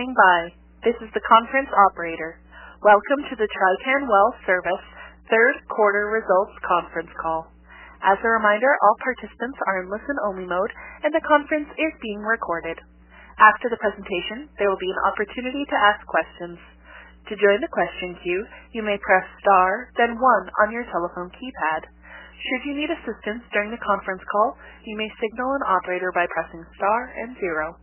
Standing by. This is the conference operator. Welcome to the Trican Well Service third quarter results conference call. As a reminder, all participants are in listen-only mode, and the conference is being recorded. After the presentation, there will be an opportunity to ask questions. To join the question queue, you may press star, then one on your telephone keypad. Should you need assistance during the conference call, you may signal an operator by pressing star and zero.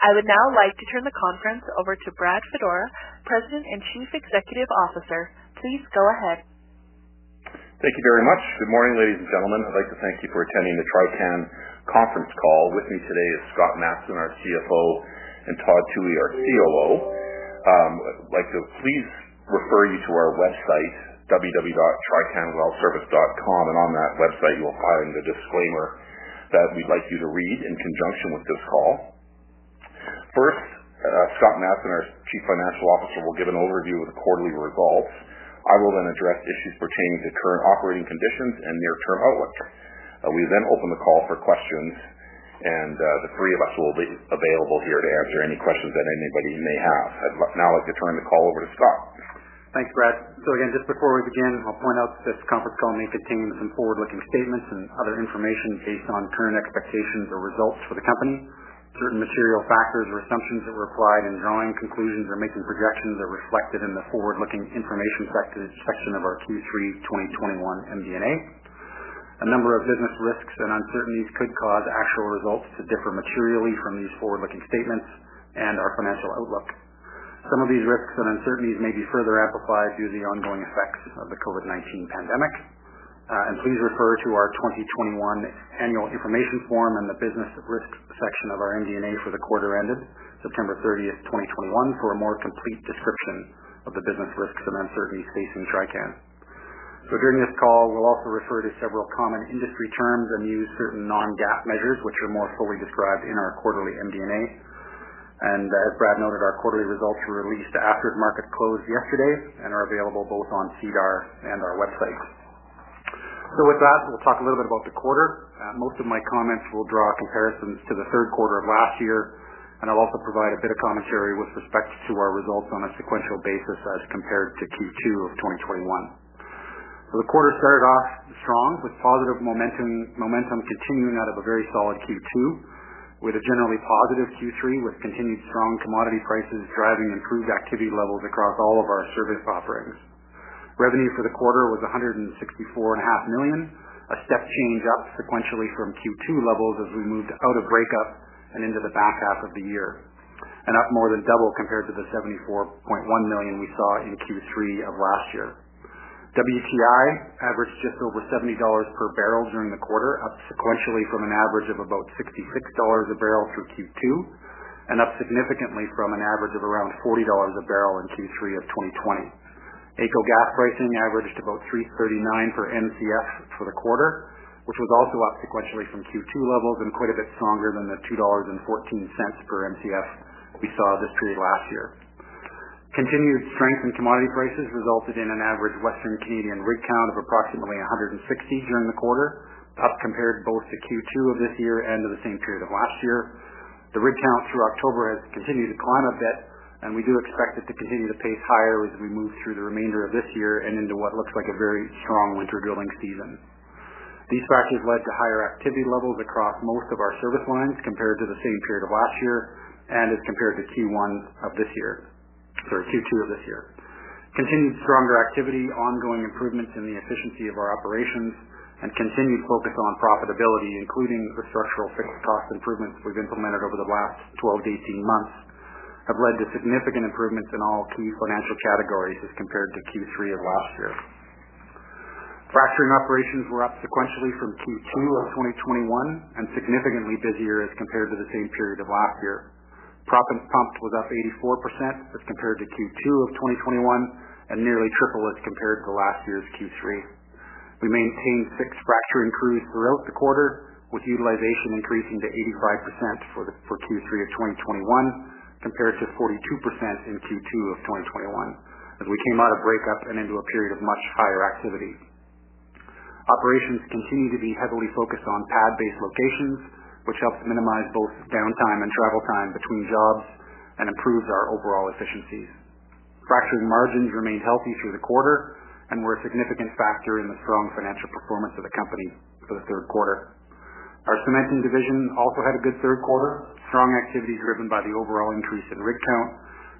I would now like to turn the conference over to Brad Fedora, President and Chief Executive Officer. Please go ahead. Thank you very much. Good morning, ladies and gentlemen. I'd like to thank you for attending the Trican conference call. With me today is Scott Matson, our CFO, and Todd Thue, our COO. Um, I'd like to please refer you to our website, www.tricanwellservice.com, and on that website you will find the disclaimer that we'd like you to read in conjunction with this call. First, uh, Scott Matson, our Chief Financial Officer, will give an overview of the quarterly results. I will then address issues pertaining to current operating conditions and near-term outlook. Uh, we then open the call for questions, and uh, the three of us will be available here to answer any questions that anybody may have. I'd now like to turn the call over to Scott. Thanks, Brad. So again, just before we begin, I'll point out that this conference call may contain some forward-looking statements and other information based on current expectations or results for the company. Certain material factors or assumptions that were applied in drawing conclusions or making projections are reflected in the forward-looking information section of our Q3 2021 MD&A. A number of business risks and uncertainties could cause actual results to differ materially from these forward-looking statements and our financial outlook. Some of these risks and uncertainties may be further amplified due to the ongoing effects of the COVID-19 pandemic. Uh, and please refer to our 2021 annual information form and the business risk section of our MD&A for the quarter ended September 30th, 2021 for a more complete description of the business risks and uncertainties facing Trican. So during this call, we'll also refer to several common industry terms and use certain non-GAAP measures, which are more fully described in our quarterly MD&A. And as Brad noted, our quarterly results were released after the market closed yesterday and are available both on SEDAR and our website. So with that, we'll talk a little bit about the quarter. Uh, most of my comments will draw comparisons to the third quarter of last year, and I'll also provide a bit of commentary with respect to our results on a sequential basis as compared to Q2 of 2021. So the quarter started off strong with positive momentum, momentum continuing out of a very solid Q2, with a generally positive Q3 with continued strong commodity prices driving improved activity levels across all of our service offerings. Revenue for the quarter was 164.5 million, a step change up sequentially from Q2 levels as we moved out of breakup and into the back half of the year, and up more than double compared to the 74.1 million we saw in Q3 of last year. WTI averaged just over $70 per barrel during the quarter, up sequentially from an average of about $66 a barrel through Q2, and up significantly from an average of around $40 a barrel in Q3 of 2020. AECO gas pricing averaged about 3.39 per Mcf for the quarter, which was also up sequentially from Q2 levels and quite a bit stronger than the 2.14 dollars per Mcf we saw this period last year. Continued strength in commodity prices resulted in an average Western Canadian rig count of approximately 160 during the quarter, up compared both to Q2 of this year and to the same period of last year. The rig count through October has continued to climb a bit, and we do expect it to continue to pace higher as we move through the remainder of this year and into what looks like a very strong winter drilling season. These factors led to higher activity levels across most of our service lines compared to the same period of last year and as compared to Q1 of this year, sorry, Q2 of this year. Continued stronger activity, ongoing improvements in the efficiency of our operations, and continued focus on profitability, including the structural fixed cost improvements we've implemented over the last 12 to 18 months, have led to significant improvements in all key financial categories as compared to Q3 of last year. Fracturing operations were up sequentially from Q2 of 2021 and significantly busier as compared to the same period of last year. Proppant pumped was up 84% as compared to Q2 of 2021 and nearly triple as compared to last year's Q3. We maintained six fracturing crews throughout the quarter, with utilization increasing to 85% for Q3 of 2021 compared to 42% in Q2 of 2021 as we came out of breakup and into a period of much higher activity. Operations continue to be heavily focused on pad-based locations, which helps minimize both downtime and travel time between jobs and improves our overall efficiencies. Fracturing margins remained healthy through the quarter and were a significant factor in the strong financial performance of the company for the third quarter. Our cementing division also had a good third quarter. Strong activity driven by the overall increase in rig count,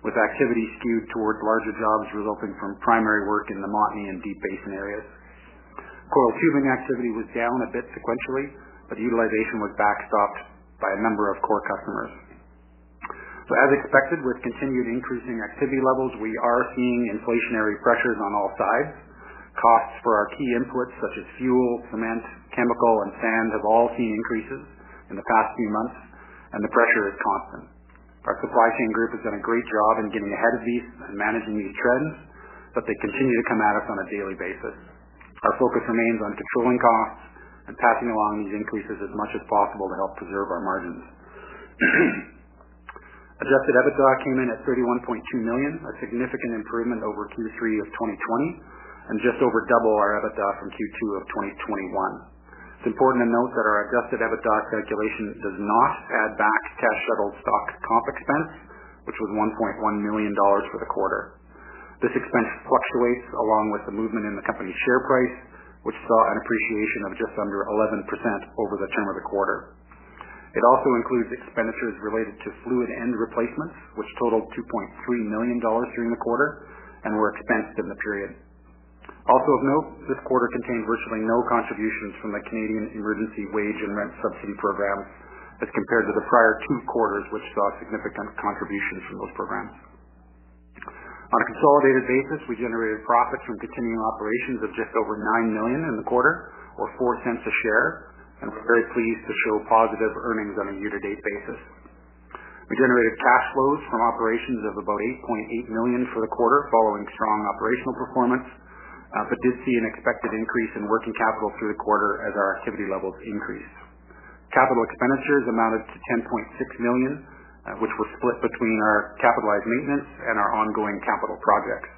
with activity skewed towards larger jobs resulting from primary work in the Montney and Deep Basin areas. Coiled tubing activity was down a bit sequentially, but utilization was backstopped by a number of core customers. So as expected, with continued increasing activity levels, we are seeing inflationary pressures on all sides. Costs for our key inputs such as fuel, cement, chemical, and sand have all seen increases in the past few months, and the pressure is constant. Our supply chain group has done a great job in getting ahead of these and managing these trends, but they continue to come at us on a daily basis. Our focus remains on controlling costs and passing along these increases as much as possible to help preserve our margins. Adjusted EBITDA came in at 31.2 million, a significant improvement over Q3 of 2020 and just over double our EBITDA from Q2 of 2021. It's important to note that our adjusted EBITDA calculation does not add back cash-settled stock comp expense, which was 1.1 million dollars for the quarter. This expense fluctuates along with the movement in the company's share price, which saw an appreciation of just under 11% over the term of the quarter. It also includes expenditures related to fluid end replacements, which totaled 2.3 million dollars during the quarter and were expensed in the period. Also of note, this quarter contained virtually no contributions from the Canadian Emergency Wage and Rent Subsidy programs as compared to the prior two quarters, which saw significant contributions from those programs. On a consolidated basis, we generated profits from continuing operations of just over 9 million in the quarter or 0.04 a share, and we're very pleased to show positive earnings on a year-to-date basis. We generated cash flows from operations of about 8.8 million for the quarter following strong operational performance, Uh, but did see an expected increase in working capital through the quarter as our activity levels increased. Capital expenditures amounted to 10.6 million, uh, which were split between our capitalized maintenance and our ongoing capital projects.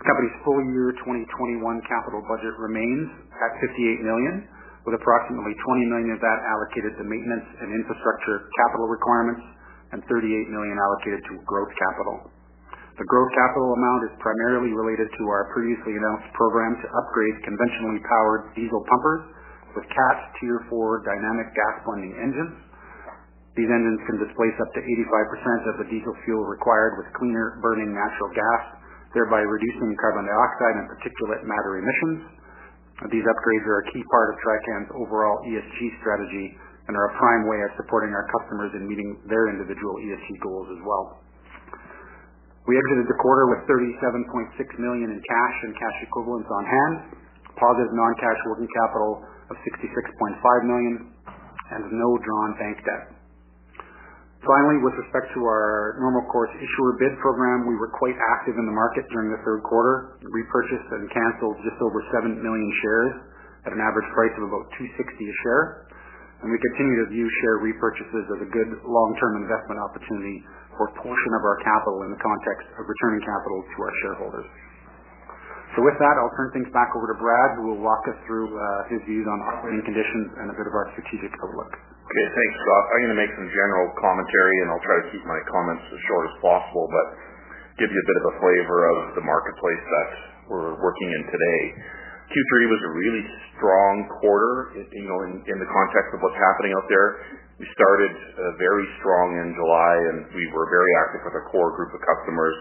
The company's full year 2021 capital budget remains at 58 million, with approximately 20 million of that allocated to maintenance and infrastructure capital requirements and 38 million allocated to growth capital. The growth capital amount is primarily related to our previously announced program to upgrade conventionally powered diesel pumpers with Cat Tier 4 dynamic gas blending engines. These engines can displace up to 85% of the diesel fuel required with cleaner burning natural gas, thereby reducing carbon dioxide and particulate matter emissions. These upgrades are a key part of Trican's overall ESG strategy and are a prime way of supporting our customers in meeting their individual ESG goals as well. We exited the quarter with 37.6 million in cash and cash equivalents on hand, positive non-cash working capital of 66.5 million, and no drawn bank debt. Finally, with respect to our normal course issuer bid program, we were quite active in the market during the third quarter. Repurchased and canceled just over 7 million shares at an average price of about 2.60 a share. And we continue to view share repurchases as a good long-term investment opportunity for a portion of our capital in the context of returning capital to our shareholders. So with that, I'll turn things back over to Brad, who will walk us through uh, his views on operating conditions and a bit of our strategic outlook. Okay. Thanks, Scott. I'm gonna make some general commentary, and I'll try to keep my comments as short as possible, but give you a bit of a flavor of the marketplace that we're working in today. Q3 was a really strong quarter, you know, in the context of what's happening out there. We started uh, very strong in July, and we were very active with a core group of customers.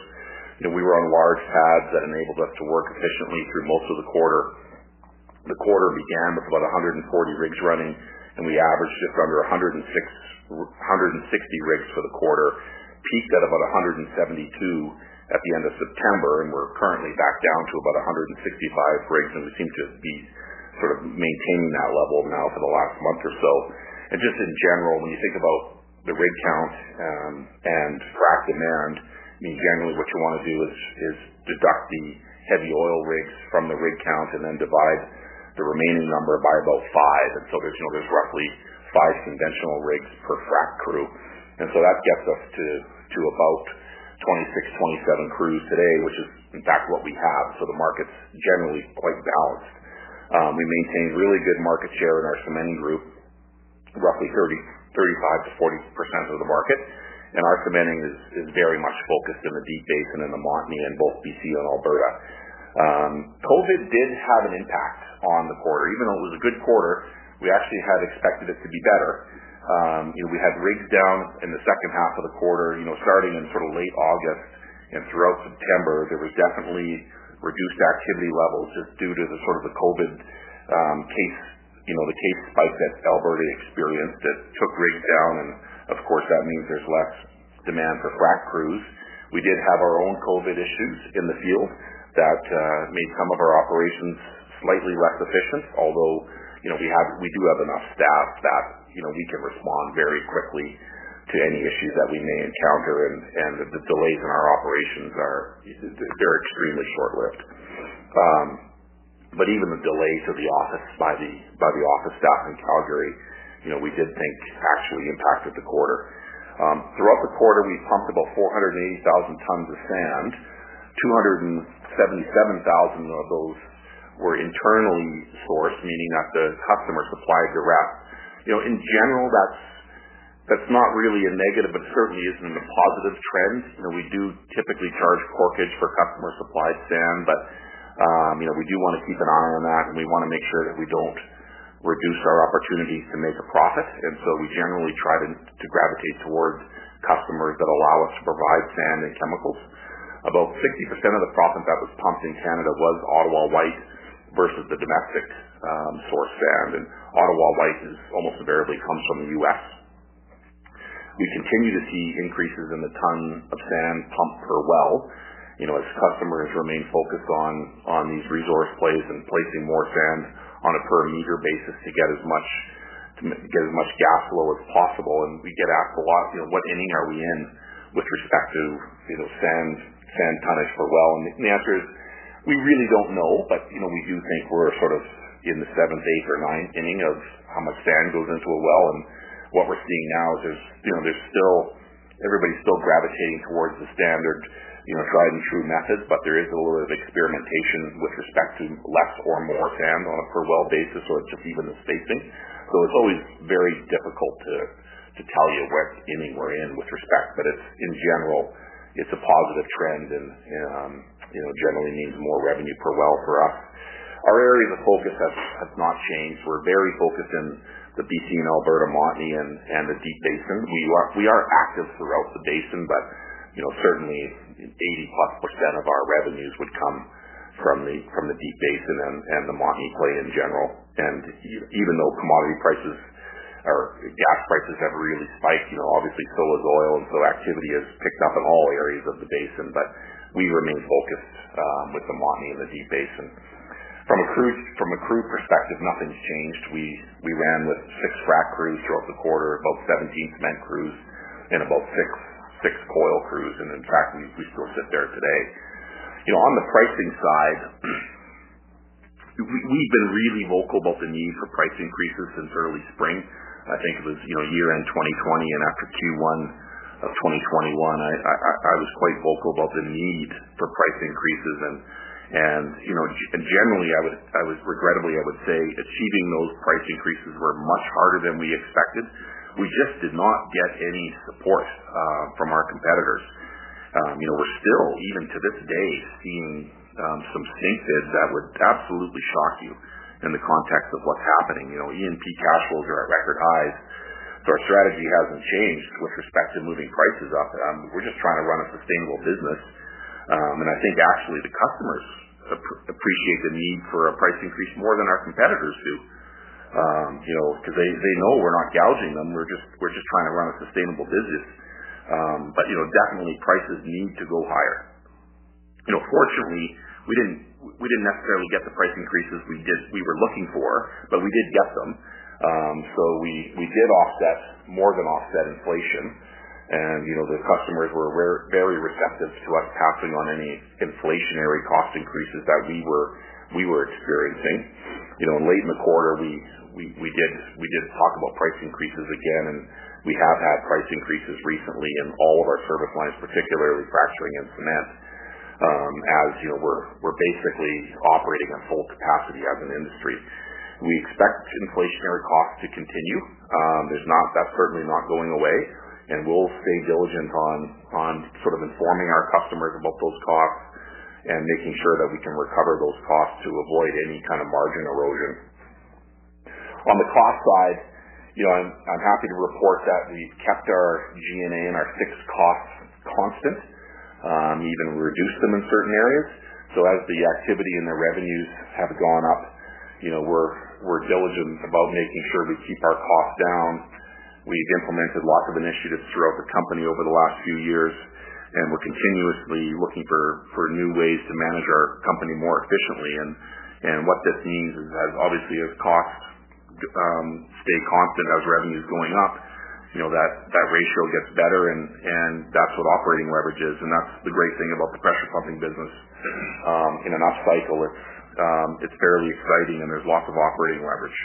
You know, we were on large pads that enabled us to work efficiently through most of the quarter. The quarter began with about 140 rigs running, and we averaged just under 160 rigs for the quarter. Peaked at about 172 at the end of September, and we're currently back down to about 165 rigs, and we seem to be sort of maintaining that level now for the last month or so. And just in general, when you think about the rig count, um and frac demand, I mean, generally what you want to do is, is deduct the heavy oil rigs from the rig count and then divide the remaining number by about five. And so there's, you know, there's roughly five conventional rigs per frac crew. And so that gets us to, to about 26, 27 crews today, which is in fact what we have. So the market's generally quite balanced. Um, we maintain really good market share in our cementing group, roughly 30, 35 to 40 percent of the market. And our cementing is, is very much focused in the Deep Basin and the Montney in both BC and Alberta. Um, COVID did have an impact on the quarter. Even though it was a good quarter, we actually had expected it to be better. Um, you know, we had rigs down in the second half of the quarter, you know, starting in sort of late August and throughout September, there was definitely reduced activity levels just due to the sort of the COVID um, case, the case spike that Alberta experienced that took rigs down, and of course that means there's less demand for frac crews. We did have our own COVID issues in the field that uh, made some of our operations slightly less efficient, although you know we have we do have enough staff that you know we can respond very quickly to any issues that we may encounter, and, and the, delays in our operations are they're extremely short-lived. But even the delay to the office by the by the office staff in Calgary, you know, we did think actually impacted the quarter. Um, throughout the quarter, we pumped about 480,000 tons of sand. 277,000 of those were internally sourced, meaning that the customer supplied the rest. You know, in general, that's that's not really a negative, but certainly isn't a positive trend. You know, we do typically charge corkage for customer supplied sand, but you know, we do want to keep an eye on that, and we want to make sure that we don't reduce our opportunities to make a profit. And so we generally try to, to gravitate towards customers that allow us to provide sand and chemicals. About 60% of the proppant that was pumped in Canada was Ottawa White versus the domestic um, source sand, and Ottawa White is almost invariably comes from the U.S. We continue to see increases in the ton of sand pumped per well, you know, as customers remain focused on on these resource plays and placing more sand on a per meter basis to get as much to get as much gas flow as possible. And we get asked a lot, you know, what inning are we in with respect to you know sand sand tonnage per well? And the answer is we really don't know, but you know we do think we're sort of in the seventh, eighth, or ninth inning of how much sand goes into a well and what we're seeing now is there's, you know, there's still, everybody's still gravitating towards the standard, you know, tried and true methods, but there is a little bit of experimentation with respect to less or more sand on a per well basis or just even the spacing. So it's always very difficult to, to tell you what inning we're in with respect, but it's, in general, it's a positive trend and, um, you know, generally means more revenue per well for us. Our areas of focus have, have not changed. We're very focused in the BC and Alberta Montney and, and the Deep Basin. We are we are active throughout the basin, but you know certainly 80 plus percent of our revenues would come from the from the Deep Basin and, and the Montney play in general. And even though commodity prices or gas prices have really spiked, you know obviously so has oil, and so activity has picked up in all areas of the basin. But we remain focused um, with the Montney and the Deep Basin. From a crew from a crew perspective, nothing's changed. We we ran with six frac crews throughout the quarter, about 17 cement crews, and about six six coil crews. And in fact, we still sit there today. You know, on the pricing side, we, we've been really vocal about the need for price increases since early spring. I think it was you know year end 2020 and after Q1 of 2021, I, was quite vocal about the need for price increases and and you know, generally, regrettably, I would say, achieving those price increases were much harder than we expected. We just did not get any support uh, from our competitors. Um, you know, we're still, even to this day, seeing um, some stink bids that would absolutely shock you in the context of what's happening. You know, E&P cash flows are at record highs. So our strategy hasn't changed with respect to moving prices up. Um, we're just trying to run a sustainable business. Um, and I think actually the customers appreciate the need for a price increase more than our competitors do. Um, you know, because they they know we're not gouging them. We're just we're just trying to run a sustainable business. Um, but you know, definitely prices need to go higher. You know, fortunately, we didn't we didn't necessarily get the price increases we did we were looking for, but we did get them. Um, so we we did offset more than offset inflation. and you know the customers were very receptive to us passing on any inflationary cost increases that we were we were experiencing. You know, late in the quarter, we did we did talk about price increases again, and we have had price increases recently in all of our service lines, particularly fracturing and cement. Um, as you know, we're we're basically operating at full capacity as an industry. We expect inflationary costs to continue. Um, there's not that's certainly not going away, and we'll stay diligent on on sort of informing our customers about those costs and making sure that we can recover those costs to avoid any kind of margin erosion. On the cost side, you know, I'm, I'm happy to report that we've kept our G&A and our fixed costs constant, um, even reduced them in certain areas. So as the activity and the revenues have gone up, you know, we're we're diligent about making sure we keep our costs down. We've implemented lots of initiatives throughout the company over the last few years and we're continuously looking for for new ways to manage our company more efficiently. And and what this means is obviously as costs stay constant as revenue is going up, you know that ratio gets better, and that's what operating leverage is. And that's the great thing about the pressure pumping business. Um, in an up cycle, it's um, it's fairly exciting, and there's lots of operating leverage.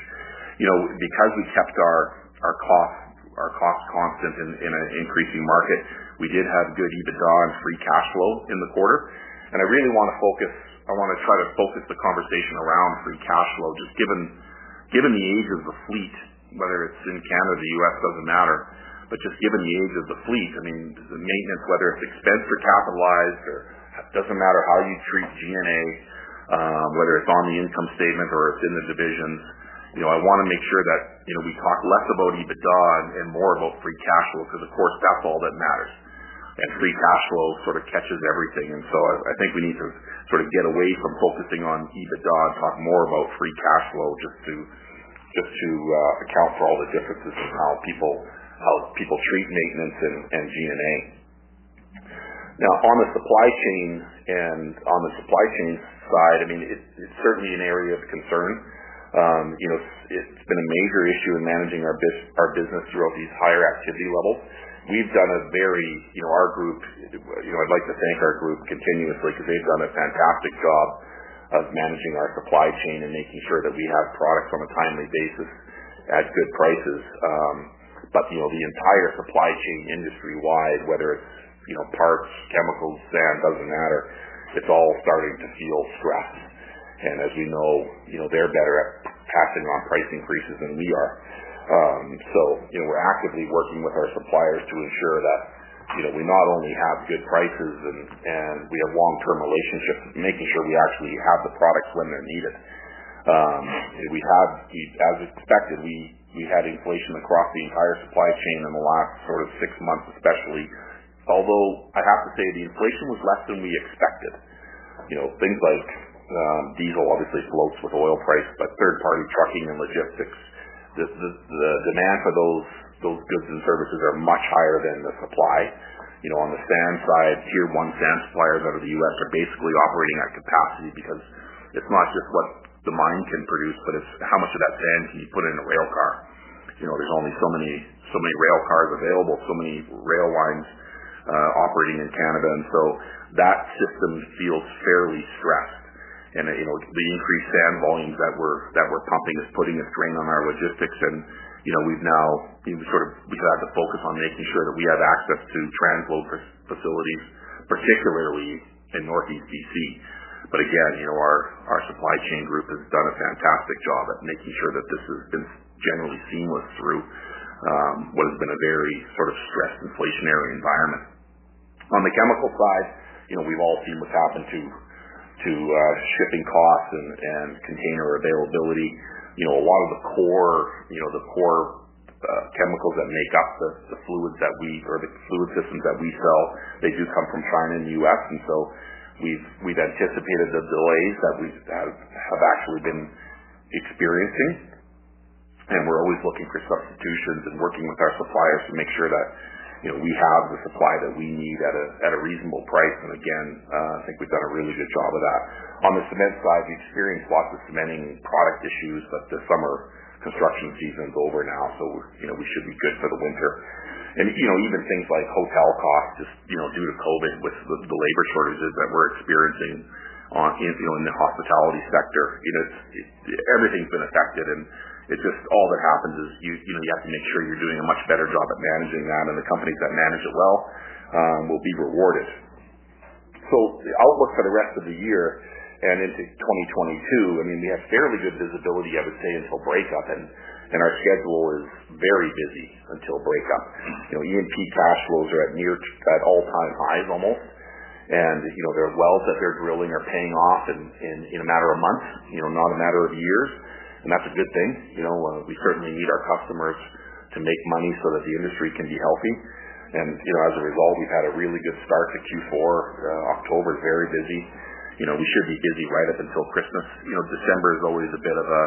You know, because we kept our our costs constant in, in an increasing market, we did have good EBITDA and free cash flow in the quarter. And I really want to focus, I want to try to focus the conversation around free cash flow, just given, given the age of the fleet, whether it's in Canada, the U.S., doesn't matter, but just given the age of the fleet, I mean, the maintenance, whether it's expense or capitalized, or doesn't matter how you treat G&A, um, whether it's on the income statement or it's in the divisions, you know, I want to make sure that, you know, we talk less about EBITDA and, and more about free cash flow because, of course, that's all that matters. And free cash flow sort of catches everything. And so I, I think we need to sort of get away from focusing on EBITDA and talk more about free cash flow just to just to uh, account for all the differences in how people how people treat maintenance and, and G&A. Now, on the supply chain and on the supply chain side, I mean, it, it's certainly an area of concern. Um, you know, it's been a major issue in managing our business throughout these higher activity levels. We've done a very, you know, our group, you know, I'd like to thank our group continuously because they've done a fantastic job of managing our supply chain and making sure that we have products on a timely basis at good prices. Um, but, you know, the entire supply chain industry-wide, whether it's, you know, parts, chemicals, sand, doesn't matter, it's all starting to feel stressed. And as we know, you know, they're better at passing on price increases than we are. Um, so, you know, we're actively working with our suppliers to ensure that, you know, we not only have good prices and, and we have long-term relationships, making sure we actually have the products when they're needed. Um, we have, as expected, we, we had inflation across the entire supply chain in the last sort of six months especially, although I have to say the inflation was less than we expected. You know, things like um, diesel obviously floats with oil price, but third-party trucking and logistics, the, the demand for those those goods and services are much higher than the supply. You know, on the sand side, tier one sand suppliers out of the U.S. are basically operating at capacity because it's not just what the mine can produce, but it's how much of that sand can you put in a rail car. You know, there's only so many so many rail cars available, so many rail lines uh, operating in Canada, and so that system feels fairly stressed and you know the increased sand volumes that we're that we're pumping is putting a strain on our logistics. And you know we've now sort of we've had to focus on making sure that we have access to transload facilities, particularly in Northeast BC. But again, you know our our supply chain group has done a fantastic job at making sure that this has been generally seamless through um, what has been a very sort of stressed inflationary environment. On the chemical side, you know we've all seen what's happened to to uh, shipping costs and, and container availability. You know, a lot of the core, you know, the core uh, chemicals that make up the, the fluids that we or the fluid systems that we sell, they do come from China and the U.S. And so we've we've anticipated the delays that we have, have actually been experiencing, and we're always looking for substitutions and working with our suppliers to make sure that you know, we have the supply that we need at a at a reasonable price. And again, uh, I think we've done a really good job of that. On the cement side, we experienced lots of cementing product issues, but the summer construction season's over now, so you know we should be good for the winter. And you know even things like hotel costs, just you know due to COVID with the, the labor shortages that we're experiencing on in, you know in the hospitality sector, you know it's, it, everything's been affected, and it just all that happens is you you know you have to make sure you're doing a much better job at managing that, and the companies that manage it well um, will be rewarded. So the outlook for the rest of the year and into 2022, I mean, we have fairly good visibility, I would say, until breakup, and and our schedule is very busy until breakup. You know, E&P cash flows are at near at all-time highs almost, and you know their wells that they're drilling are paying off in in, in a matter of months, you know, not a matter of years, and that's a good thing. You know, uh, we certainly need our customers to make money so that the industry can be healthy. And you know, as a result, we've had a really good start to Q4. Uh, October is very busy you know, we should be busy right up until Christmas. You know, December is always a bit of a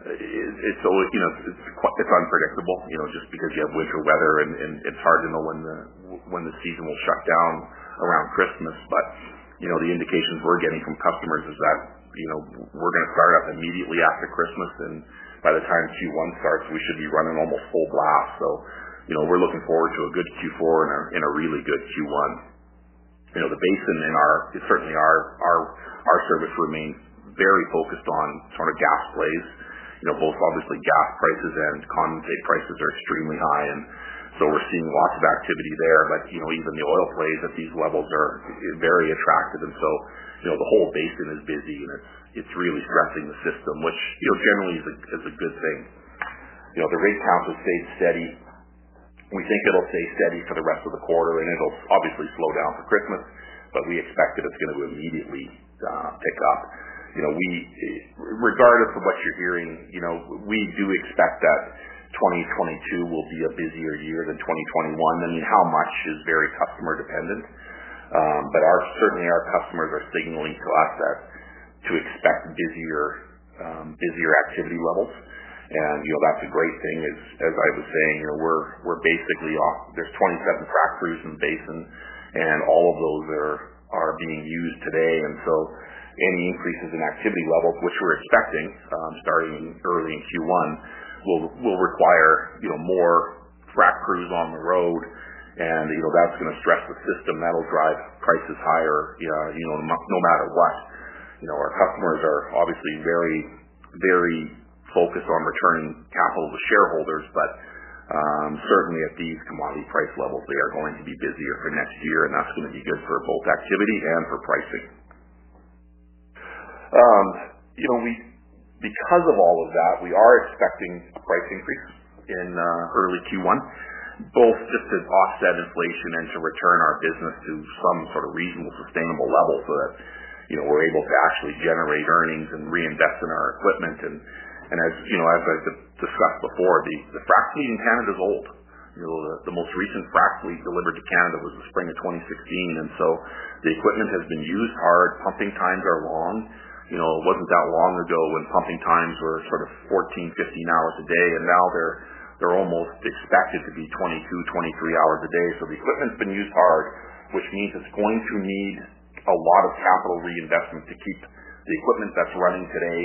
it's always you know it's quite, it's unpredictable. You know, just because you have winter weather and, and it's hard to know when the when the season will shut down around Christmas. But you know, the indications we're getting from customers is that you know we're going to start up immediately after Christmas, and by the time Q1 starts, we should be running almost full blast. So you know, we're looking forward to a good Q4 and a, and a really good Q1 you know, the basin in our, certainly our our our service remains very focused on sort of gas plays. You know, both obviously gas prices and condensate prices are extremely high, and so we're seeing lots of activity there. But, you know, even the oil plays at these levels are very attractive. And so, you know, the whole basin is busy, and it's it's really stressing the system, which, you know, generally is a is a good thing. You know, the rig count has stayed steady we think it'll stay steady for the rest of the quarter, and it'll obviously slow down for Christmas, but we expect that it's going to immediately uh, pick up. You know, we, regardless of what you're hearing, you know, we do expect that 2022 will be a busier year than 2021. I mean, how much is very customer dependent. Um, but our, certainly our customers are signaling to us that to expect busier, um, busier activity levels. And, you know, that's a great thing as I was saying, you know, we're, we're basically off, there's 27 frac crews in the basin and all of those are, are being used today. And so any increases in activity levels, which we're expecting, um, starting early in Q1, will, will require, you know, more frac crews on the road. And, you know, that's going to stress the system. That'll drive prices higher, you know, no matter what. You know, our customers are obviously very, very focused on returning capital to shareholders, but um, certainly at these commodity price levels, they are going to be busier for next year, and that's going to be good for both activity and for pricing. Um, you know, we because of all of that, we are expecting price increase in uh, early Q1, both just to offset inflation and to return our business to some sort of reasonable, sustainable level so that, you know, we're able to actually generate earnings and reinvest in our equipment and and as you know, as I've discussed before, the, frac fleet in Canada is old. You know, the, the most recent frac fleet delivered to Canada was the spring of 2016, and so the equipment has been used hard. Pumping times are long. You know, it wasn't that long ago when pumping times were sort of 14, 15 hours a day, and now they're they're almost expected to be 22, 23 hours a day. So the equipment's been used hard, which means it's going to need a lot of capital reinvestment to keep the equipment that's running today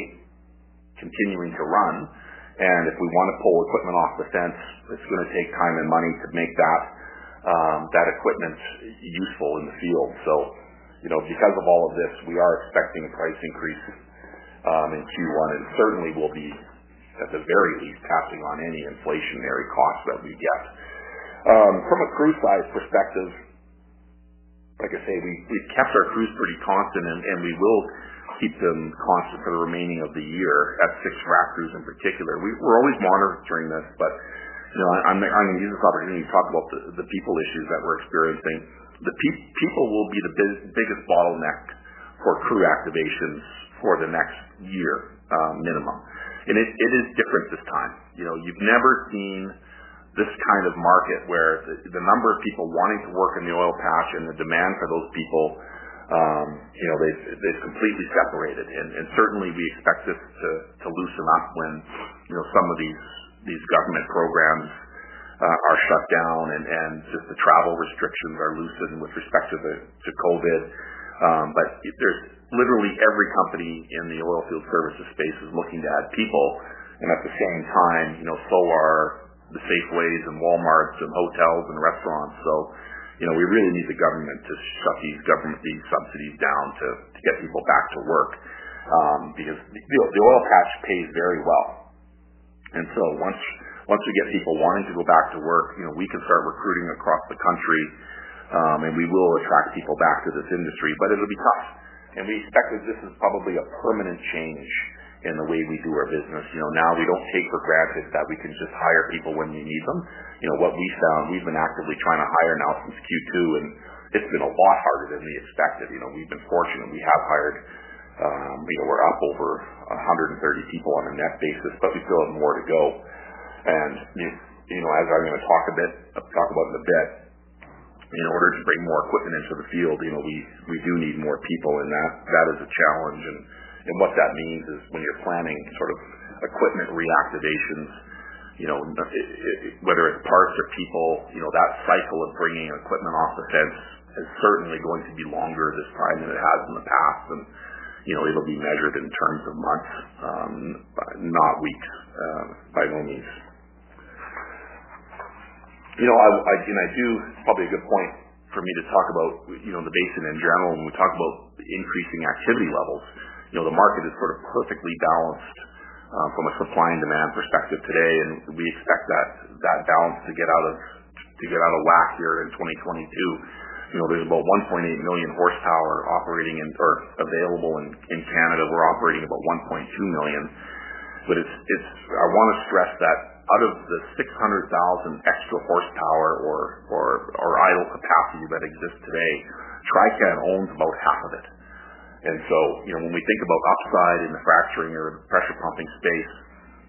continuing to run. And if we want to pull equipment off the fence, it's going to take time and money to make that um, that equipment useful in the field. So, you know, because of all of this, we are expecting a price increase um, in Q1, and certainly will be, at the very least, passing on any inflationary costs that we get. Um, from a crew size perspective, like I say, we, we've kept our crews pretty constant, and, we will keep them constant for the remaining of the year at six frac crews in particular. We, we're always monitoring this, but you know, I'm, I'm going to use this opportunity to talk about the, the people issues that we're experiencing. The pe- people will be the biggest bottleneck for crew activations for the next year uh, minimum, and it, it is different this time. You know, you've never seen this kind of market where the, the number of people wanting to work in the oil patch and the demand for those people um, you know, they've, they've completely separated. And, and certainly we expect this to, to loosen up when, you know, some of these, these government programs uh, are shut down and, and just the travel restrictions are loosened with respect to the, to COVID. Um, but there's literally every company in the oil field services space is looking to add people. and at the same time, you know, so are the Safeways and Walmarts and hotels and restaurants. So, you know, we really need the government to shut these government these subsidies down to, to get people back to work. Um, because the, the oil patch pays very well. And so once once we get people wanting to go back to work, you know, we can start recruiting across the country, um, and we will attract people back to this industry, but it'll be tough. And we expect that this is probably a permanent change in the way we do our business. You know, now we don't take for granted that we can just hire people when we need them. You know, what we found, we've been actively trying to hire now since Q2, and it's been a lot harder than we expected. You know, we've been fortunate. We have hired, um, you know, we're up over 130 people on a net basis, but we still have more to go. And, you know, as I'm going to talk a bit, talk about in a bit, in order to bring more equipment into the field, you know, we, we do need more people, and that, that is a challenge. And and what that means is when you're planning sort of equipment reactivations, you know, whether it's parts or people, you know, that cycle of bringing equipment off the fence is certainly going to be longer this time than it has in the past. And, you know, it'll be measured in terms of months, um, not weeks, uh, by no means. You know, I, I, and I do, probably a good point for me to talk about, you know, the basin in general when we talk about increasing activity levels you know, the market is sort of perfectly balanced uh, from a supply and demand perspective today, and we expect that that balance to get out of to get out of whack here in 2022. You know, there's about 1.8 million horsepower operating in or available in in Canada. We're operating about 1.2 million. But it's it's I want to stress that out of the 600,000 extra horsepower or or or idle capacity that exists today, Trican owns about half of it. And so, you know, when we think about upside in the fracturing or the pressure pumping space,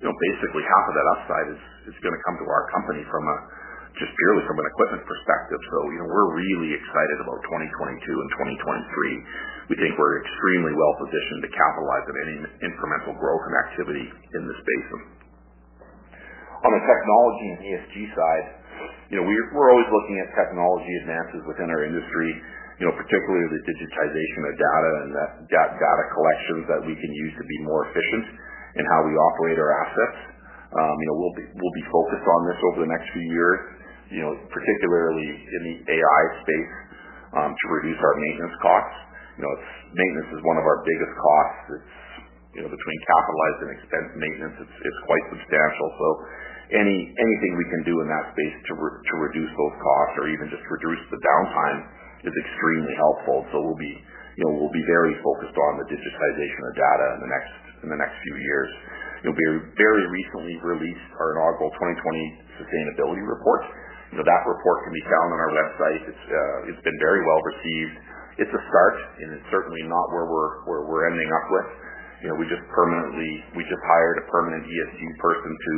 you know, basically half of that upside is, is going to come to our company from a, just purely from an equipment perspective. So, you know, we're really excited about 2022 and 2023. We think we're extremely well positioned to capitalize on any incremental growth and activity in this basin. On the technology and ESG side, you know, we're, we're always looking at technology advances within our industry you know, particularly the digitization of data and that data collections that we can use to be more efficient in how we operate our assets. Um, you know, we'll be we'll be focused on this over the next few years, you know, particularly in the AI space, um, to reduce our maintenance costs. You know, maintenance is one of our biggest costs. It's, you know, between capitalized and expense maintenance, it's it's quite substantial. So any anything we can do in that space to to reduce those costs or even just reduce the downtime is extremely helpful. So we'll be, you know, we'll be very focused on the digitization of data in the next in the next few years. Very very recently released our inaugural 2020 sustainability report. You know, that report can be found on our website. It's uh, it's been very well received. It's a start, and it's certainly not where we're where we're ending up with. You know, we just permanently we just hired a permanent ESG person to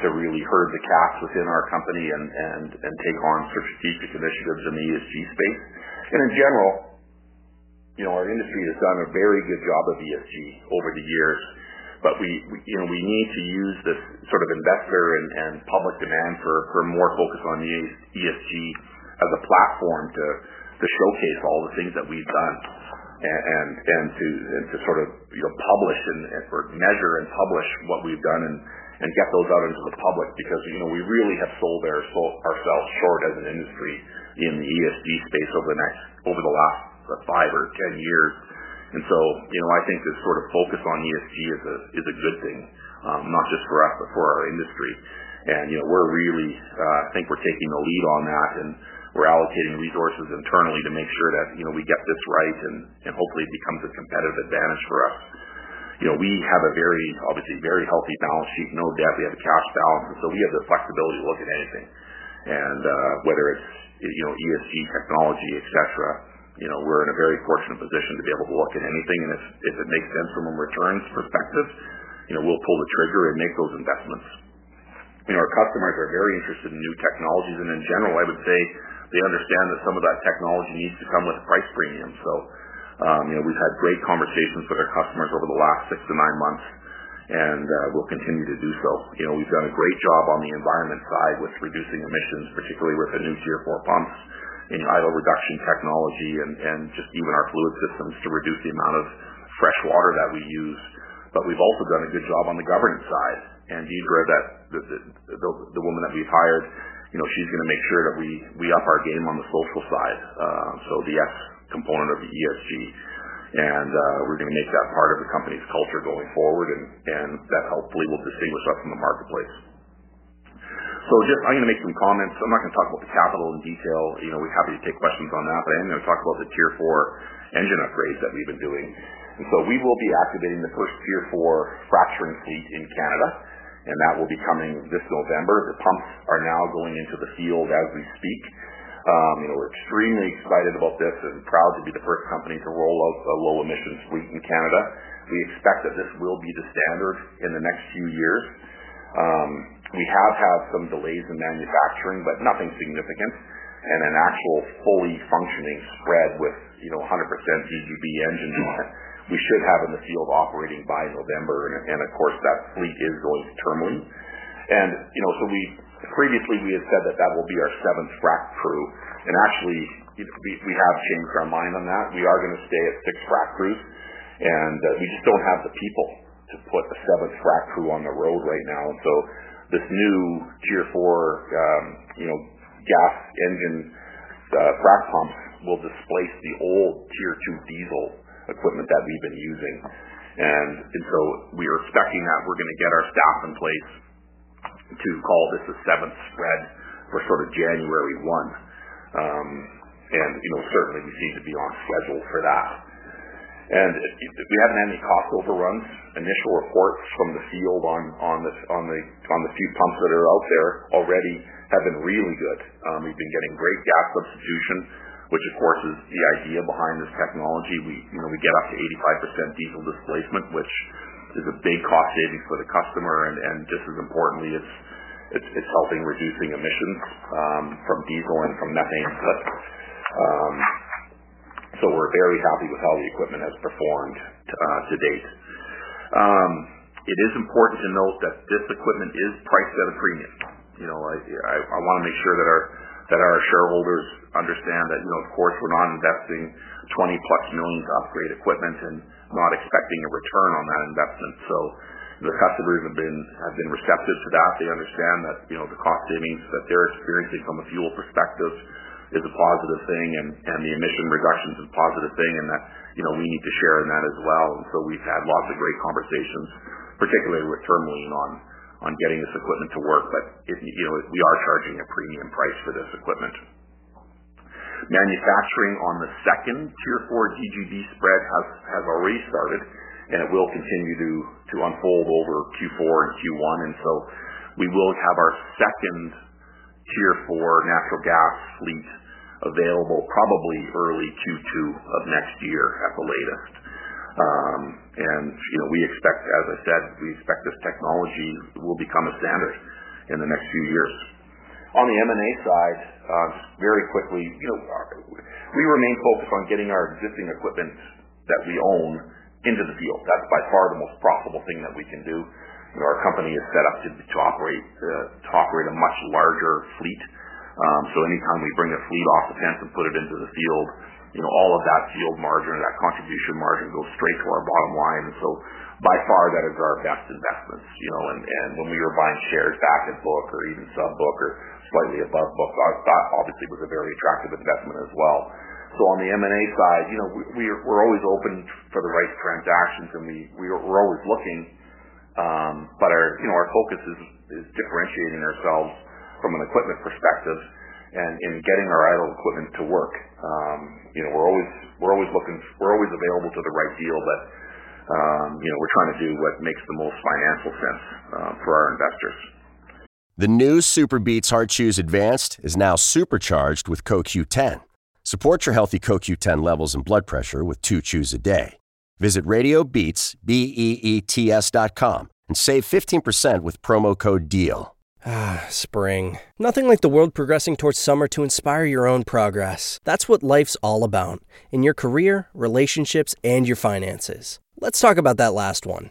to really herd the cats within our company and, and, and take on strategic initiatives in the ESG space. And in general, you know, our industry has done a very good job of ESG over the years, but we, we you know, we need to use this sort of investor and, and public demand for, for more focus on ESG as a platform to, to showcase all the things that we've done and, and, to, and to sort of, you know, publish and, and or measure and publish what we've done and, and get those out into the public because, you know, we really have sold our, sold ourselves short as an industry in the ESG space over the next, over the last uh, five or 10 years. And so, you know, I think this sort of focus on ESG is a, is a good thing, um, not just for us, but for our industry. And, you know, we're really, uh, I think we're taking the lead on that and we're allocating resources internally to make sure that, you know, we get this right and, and hopefully it becomes a competitive advantage for us you know, we have a very, obviously, very healthy balance sheet, no debt. We have a cash balance, so we have the flexibility to look at anything. And uh, whether it's, you know, ESG technology, et cetera, you know, we're in a very fortunate position to be able to look at anything. And if, if it makes sense from a returns perspective, you know, we'll pull the trigger and make those investments. You know, our customers are very interested in new technologies, and in general, I would say they understand that some of that technology needs to come with a price premium. So, um, you know, we've had great conversations with our customers over the last six to nine months, and uh, we'll continue to do so. You know, we've done a great job on the environment side with reducing emissions, particularly with the new Tier 4 pumps and idle reduction technology and, and just even our fluid systems to reduce the amount of fresh water that we use but we've also done a good job on the governance side. And Deidre, that the, the, the, the woman that we've hired, you know, she's going to make sure that we we up our game on the social side. Uh, so the S component of the ESG, and uh, we're going to make that part of the company's culture going forward, and and that hopefully will distinguish us from the marketplace. So just I'm going to make some comments. I'm not going to talk about the capital in detail. You know, we're happy to take questions on that, but I am going to talk about the Tier 4 engine upgrades that we've been doing. And so we will be activating the first Tier 4 fracturing fleet in Canada and that will be coming this November. The pumps are now going into the field as we speak. Um, you know, we're extremely excited about this and proud to be the first company to roll out a low emissions fleet in Canada. We expect that this will be the standard in the next few years. Um, we have had some delays in manufacturing, but nothing significant, and an actual fully functioning spread with you know 100% DGB engine we should have in the field operating by November. And, and of course, that fleet is going to Tourmaline. And, you know, so we previously we had said that that will be our seventh frac crew. And actually, we, we have changed our mind on that. We are going to stay at six frac crews. And uh, we just don't have the people to put a seventh frac crew on the road right now. And so this new Tier 4, um, you know, gas engine uh, frac pumps will displace the old Tier 2 diesel equipment that we've been using. And, and so we are expecting that we're going to get our staff in place to call this a seventh spread for sort of January 1. Um, and, you know, certainly we seem to be on schedule for that. And we haven't had any cost overruns. Initial reports from the field on, on, the, on, the, on the few pumps that are out there already have been really good. Um, we've been getting great gas substitution which of course is the idea behind this technology. We, you know, we get up to 85% diesel displacement, which is a big cost savings for the customer, and, and just as importantly, it's, it's, it's helping reducing emissions um, from diesel and from methane slip. Um, so we're very happy with how the equipment has performed uh, to date. Um, it is important to note that this equipment is priced at a premium. You know, I, I, I want to make sure that our that our shareholders understand that, you know, of course, we're not investing 20+ plus million to upgrade equipment and not expecting a return on that investment. So the customers have been have been receptive to that. They understand that, you know, the cost savings that they're experiencing from a fuel perspective is a positive thing, and the emission reductions is a positive thing, and that, you know, we need to share in that as well. And so we've had lots of great conversations, particularly with Tourmaline, on on getting this equipment to work, but it, you know, we are charging a premium price for this equipment. Manufacturing on the second Tier 4 DGB spread has already started, and it will continue to to unfold over Q4 and Q1. And so we will have our second Tier 4 natural gas fleet available probably early Q2 of next year at the latest. Um, and you know, we expect, as I said, we expect this technology will become a standard in the next few years. On the M&A side, uh, very quickly, you know, we remain focused on getting our existing equipment that we own into the field. That's by far the most profitable thing that we can do. Our company is set up to, uh, operate a much larger fleet. Um, so anytime we bring a fleet off the fence and put it into the field, all of that field margin or that contribution margin goes straight to our bottom line. And so by far that is our best investments, you know, and, and when we were buying shares back at book or even sub book or slightly above book, that obviously was a very attractive investment as well. So on the M&A side, you know, we, we're, we're always open for the right transactions and we, we're, we're always looking, um, but our, you know, our focus is, is differentiating ourselves from an equipment perspective and in getting our idle equipment to work. Um, you know, we're always we're always looking we're always available to the right deal, but um, you know, we're trying to do what makes the most financial sense uh, for our investors. The new Super Beets Heart Chews Advanced is now supercharged with CoQ10. Support your healthy CoQ10 levels and blood pressure with two chews a day. Visit RadioBeets, B-E-E-T-S dot com and save 15% with promo code DEAL. Ah, spring. Nothing like the world progressing towards summer to inspire your own progress. That's what life's all about in your career, relationships, and your finances. Let's talk about that last one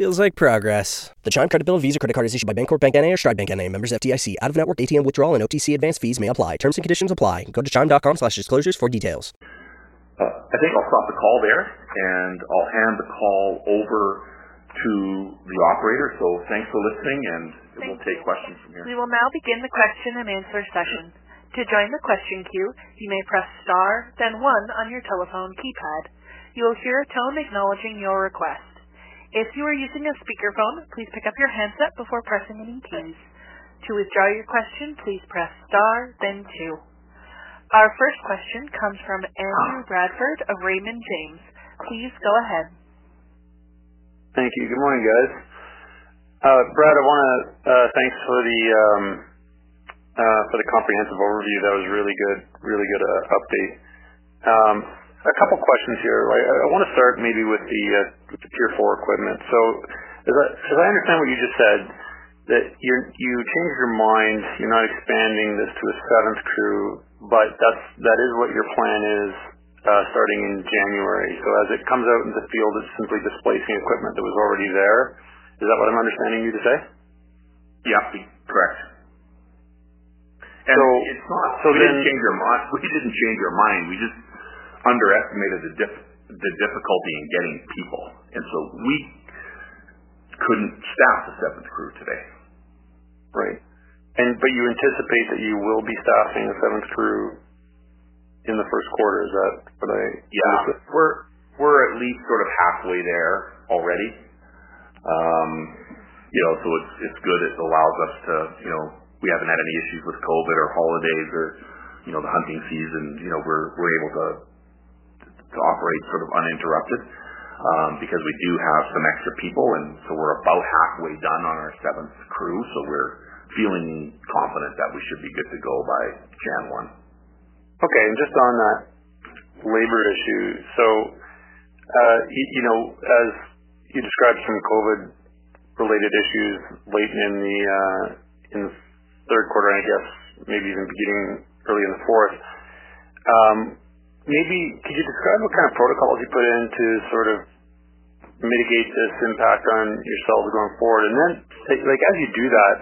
Feels like progress. The Chime Credit Bill Visa Credit Card is issued by Bancorp Bank NA or Stride Bank NA. Members FDIC. Out-of-network ATM withdrawal and OTC advance fees may apply. Terms and conditions apply. Go to chime.com slash disclosures for details. Uh, I think I'll stop the call there, and I'll hand the call over to the operator. So thanks for listening, and Thank we'll take you. questions from here. We will now begin the question and answer session. To join the question queue, you may press star, then one on your telephone keypad. You will hear a tone acknowledging your request. If you are using a speakerphone, please pick up your handset before pressing any keys. To withdraw your question, please press star, then two. Our first question comes from Andrew Bradford of Raymond James. Please go ahead. Thank you. Good morning, guys. Uh, Brad, I want to uh, thanks for the um, uh, for the comprehensive overview. That was really good, really good update. A couple questions here. I, I want to start maybe with the uh, with the Tier Four equipment. So, as I, understand what you just said, that you you changed your mind. You're not expanding this to a seventh crew, but that's that is what your plan is uh, starting in January. So as it comes out in the field, it's simply displacing equipment that was already there. Is that what I'm understanding you to say? Yeah, correct. And So, it's not. so we didn't then- change our mind. We didn't change our mind. We just underestimated the dif- the difficulty in getting people, and so we couldn't staff the seventh crew today. Right. And but you anticipate that you will be staffing the seventh crew in the first quarter. Is that what I? Yeah, understood? we're we're at least sort of halfway there already. Um, you know, so it's it's good. It allows us to, you know, we haven't had any issues with COVID or holidays or, you know, the hunting season. You know, we're we're able to to operate sort of uninterrupted um, because we do have some extra people, and so we're about halfway done on our seventh crew. So we're feeling confident that we should be good to go by Jan one. Okay, and just on that labor issue, so uh, you, you know, as you described some COVID-related issues late in the uh, in the third quarter, I guess maybe even beginning early in the fourth. Um, maybe could you describe what kind of protocols you put in to sort of mitigate this impact on yourselves going forward? And then, like as you do that,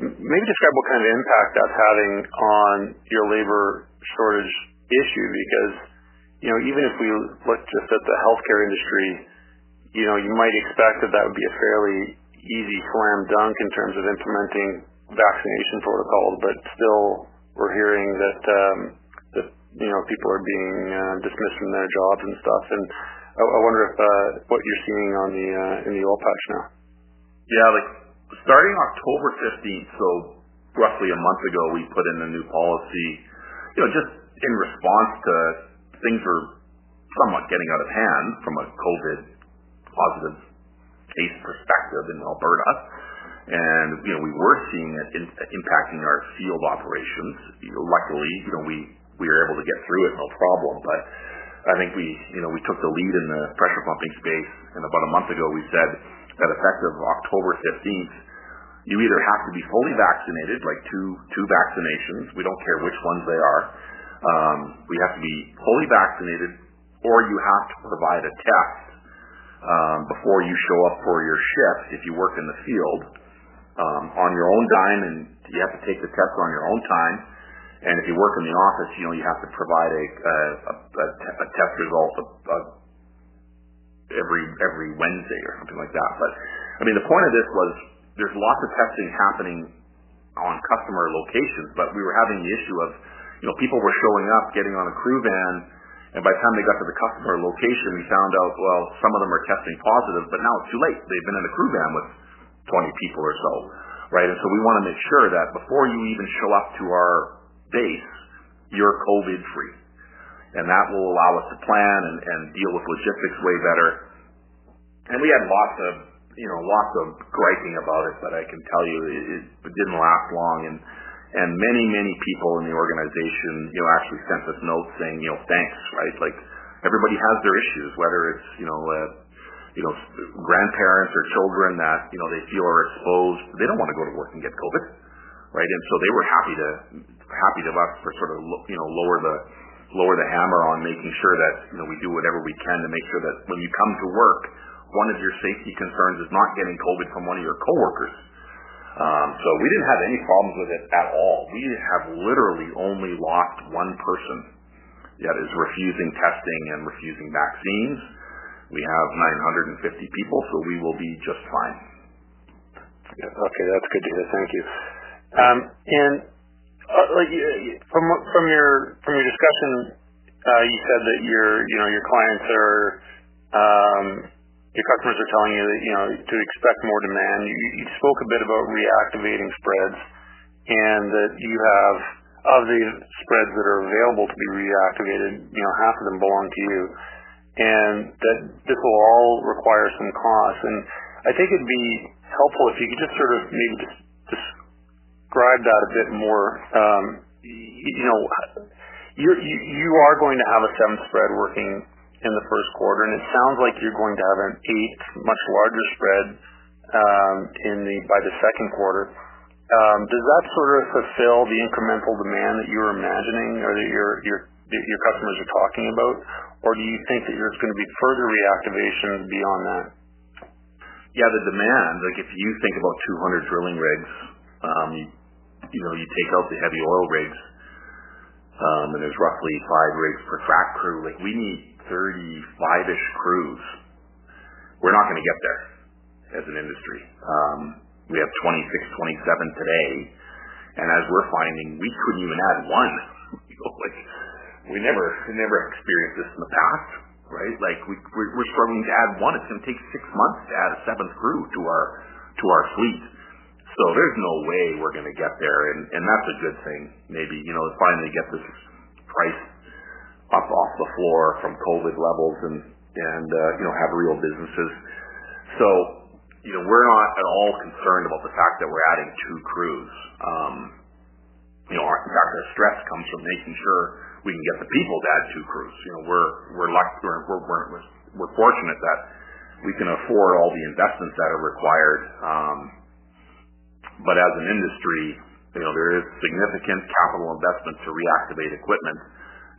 maybe describe what kind of impact that's having on your labor shortage issue because you know even if we look just at the healthcare industry, you know you might expect that that would be a fairly easy slam dunk in terms of implementing vaccination protocols, but still we're hearing that um, you know people are being uh, dismissed from their jobs and stuff. And I, I wonder if uh, what you're seeing on the uh, in the oil patch now. Yeah, like starting October 15th, so roughly a month ago, we put in a new policy, you know, just in response to things were somewhat getting out of hand from a COVID positive case perspective in Alberta. And, you know, we were seeing it in, impacting our field operations. You know, luckily, you know, we, we were able to get through it no problem. But I think we, you know, we took the lead in the pressure pumping space. And about a month ago, we said that effective October 15th, you either have to be fully vaccinated, like two two vaccinations. We don't care which ones they are. Um, we have to be fully vaccinated, or you have to provide a test um, before you show up for your shift if you work in the field um, on your own dime, and you have to take the test on your own time. And if you work in the office, you know you have to provide a a, a, a, test result of, of every every Wednesday or something like that. But I mean, the point of this was there's lots of testing happening on customer locations, but we were having the issue of you know people were showing up, getting on a crew van, and by the time they got to the customer location, we found out well some of them are testing positive, but now it's too late. They've been in a crew van with 20 people or so, right? And so we want to make sure that before you even show up to our base, you're COVID free and that will allow us to plan and, and deal with logistics way better. And we had lots of, you know, lots of griping about it, but I can tell you it, it didn't last long. And and many, many people in the organization, you know, actually sent us notes saying, you know, thanks, right? Like everybody has their issues, whether it's, you know, uh, you know, grandparents or children that, you know, they feel are exposed. They don't want to go to work and get COVID, right? And so they were happy to, happy to us for sort of, you know, lower the, lower the hammer on making sure that, you know, we do whatever we can to make sure that when you come to work, one of your safety concerns is not getting COVID from one of your coworkers. Um, so we didn't have any problems with it at all. We have literally only lost one person that is refusing testing and refusing vaccines. We have 950 people, so we will be just fine. Okay, that's good to hear. Thank you. Um, and uh, like from from your from your discussion, uh, you said that your you know your clients are um, your customers are telling you that you know to expect more demand. You, you spoke a bit about reactivating spreads, and that you have of the spreads that are available to be reactivated, you know half of them belong to you, and that this will all require some costs. And I think it'd be helpful if you could just sort of maybe just describe that a bit more. Um, you know, you are going to have a seven spread working in the first quarter, and it sounds like you're going to have an eight, much larger spread um, in the by the second quarter. Um, does that sort of fulfill the incremental demand that you're imagining or that your your your customers are talking about? Or do you think that there's going to be further reactivation beyond that? Yeah, the demand, like if you think about 200 drilling rigs, you know, you take out the heavy oil rigs, um, and there's roughly five rigs per frac crew. Like we need 35-ish crews. We're not going to get there as an industry. Um, we have 26, 27 today, and as we're finding, we couldn't even add one. like we never, we never experienced this in the past, right? Like we, we're, we're struggling to add one. It's going to take six months to add a seventh crew to our to our fleet. So there's no way we're going to get there, and, and that's a good thing. Maybe you know to finally get this price up off the floor from COVID levels, and and uh, you know have real businesses. So you know we're not at all concerned about the fact that we're adding two crews. Um, you know, our, in fact, our stress comes from making sure we can get the people to add two crews. You know, we're we're lucky, we're, we're, we're, we're fortunate that we can afford all the investments that are required. Um, but as an industry, you know, there is significant capital investment to reactivate equipment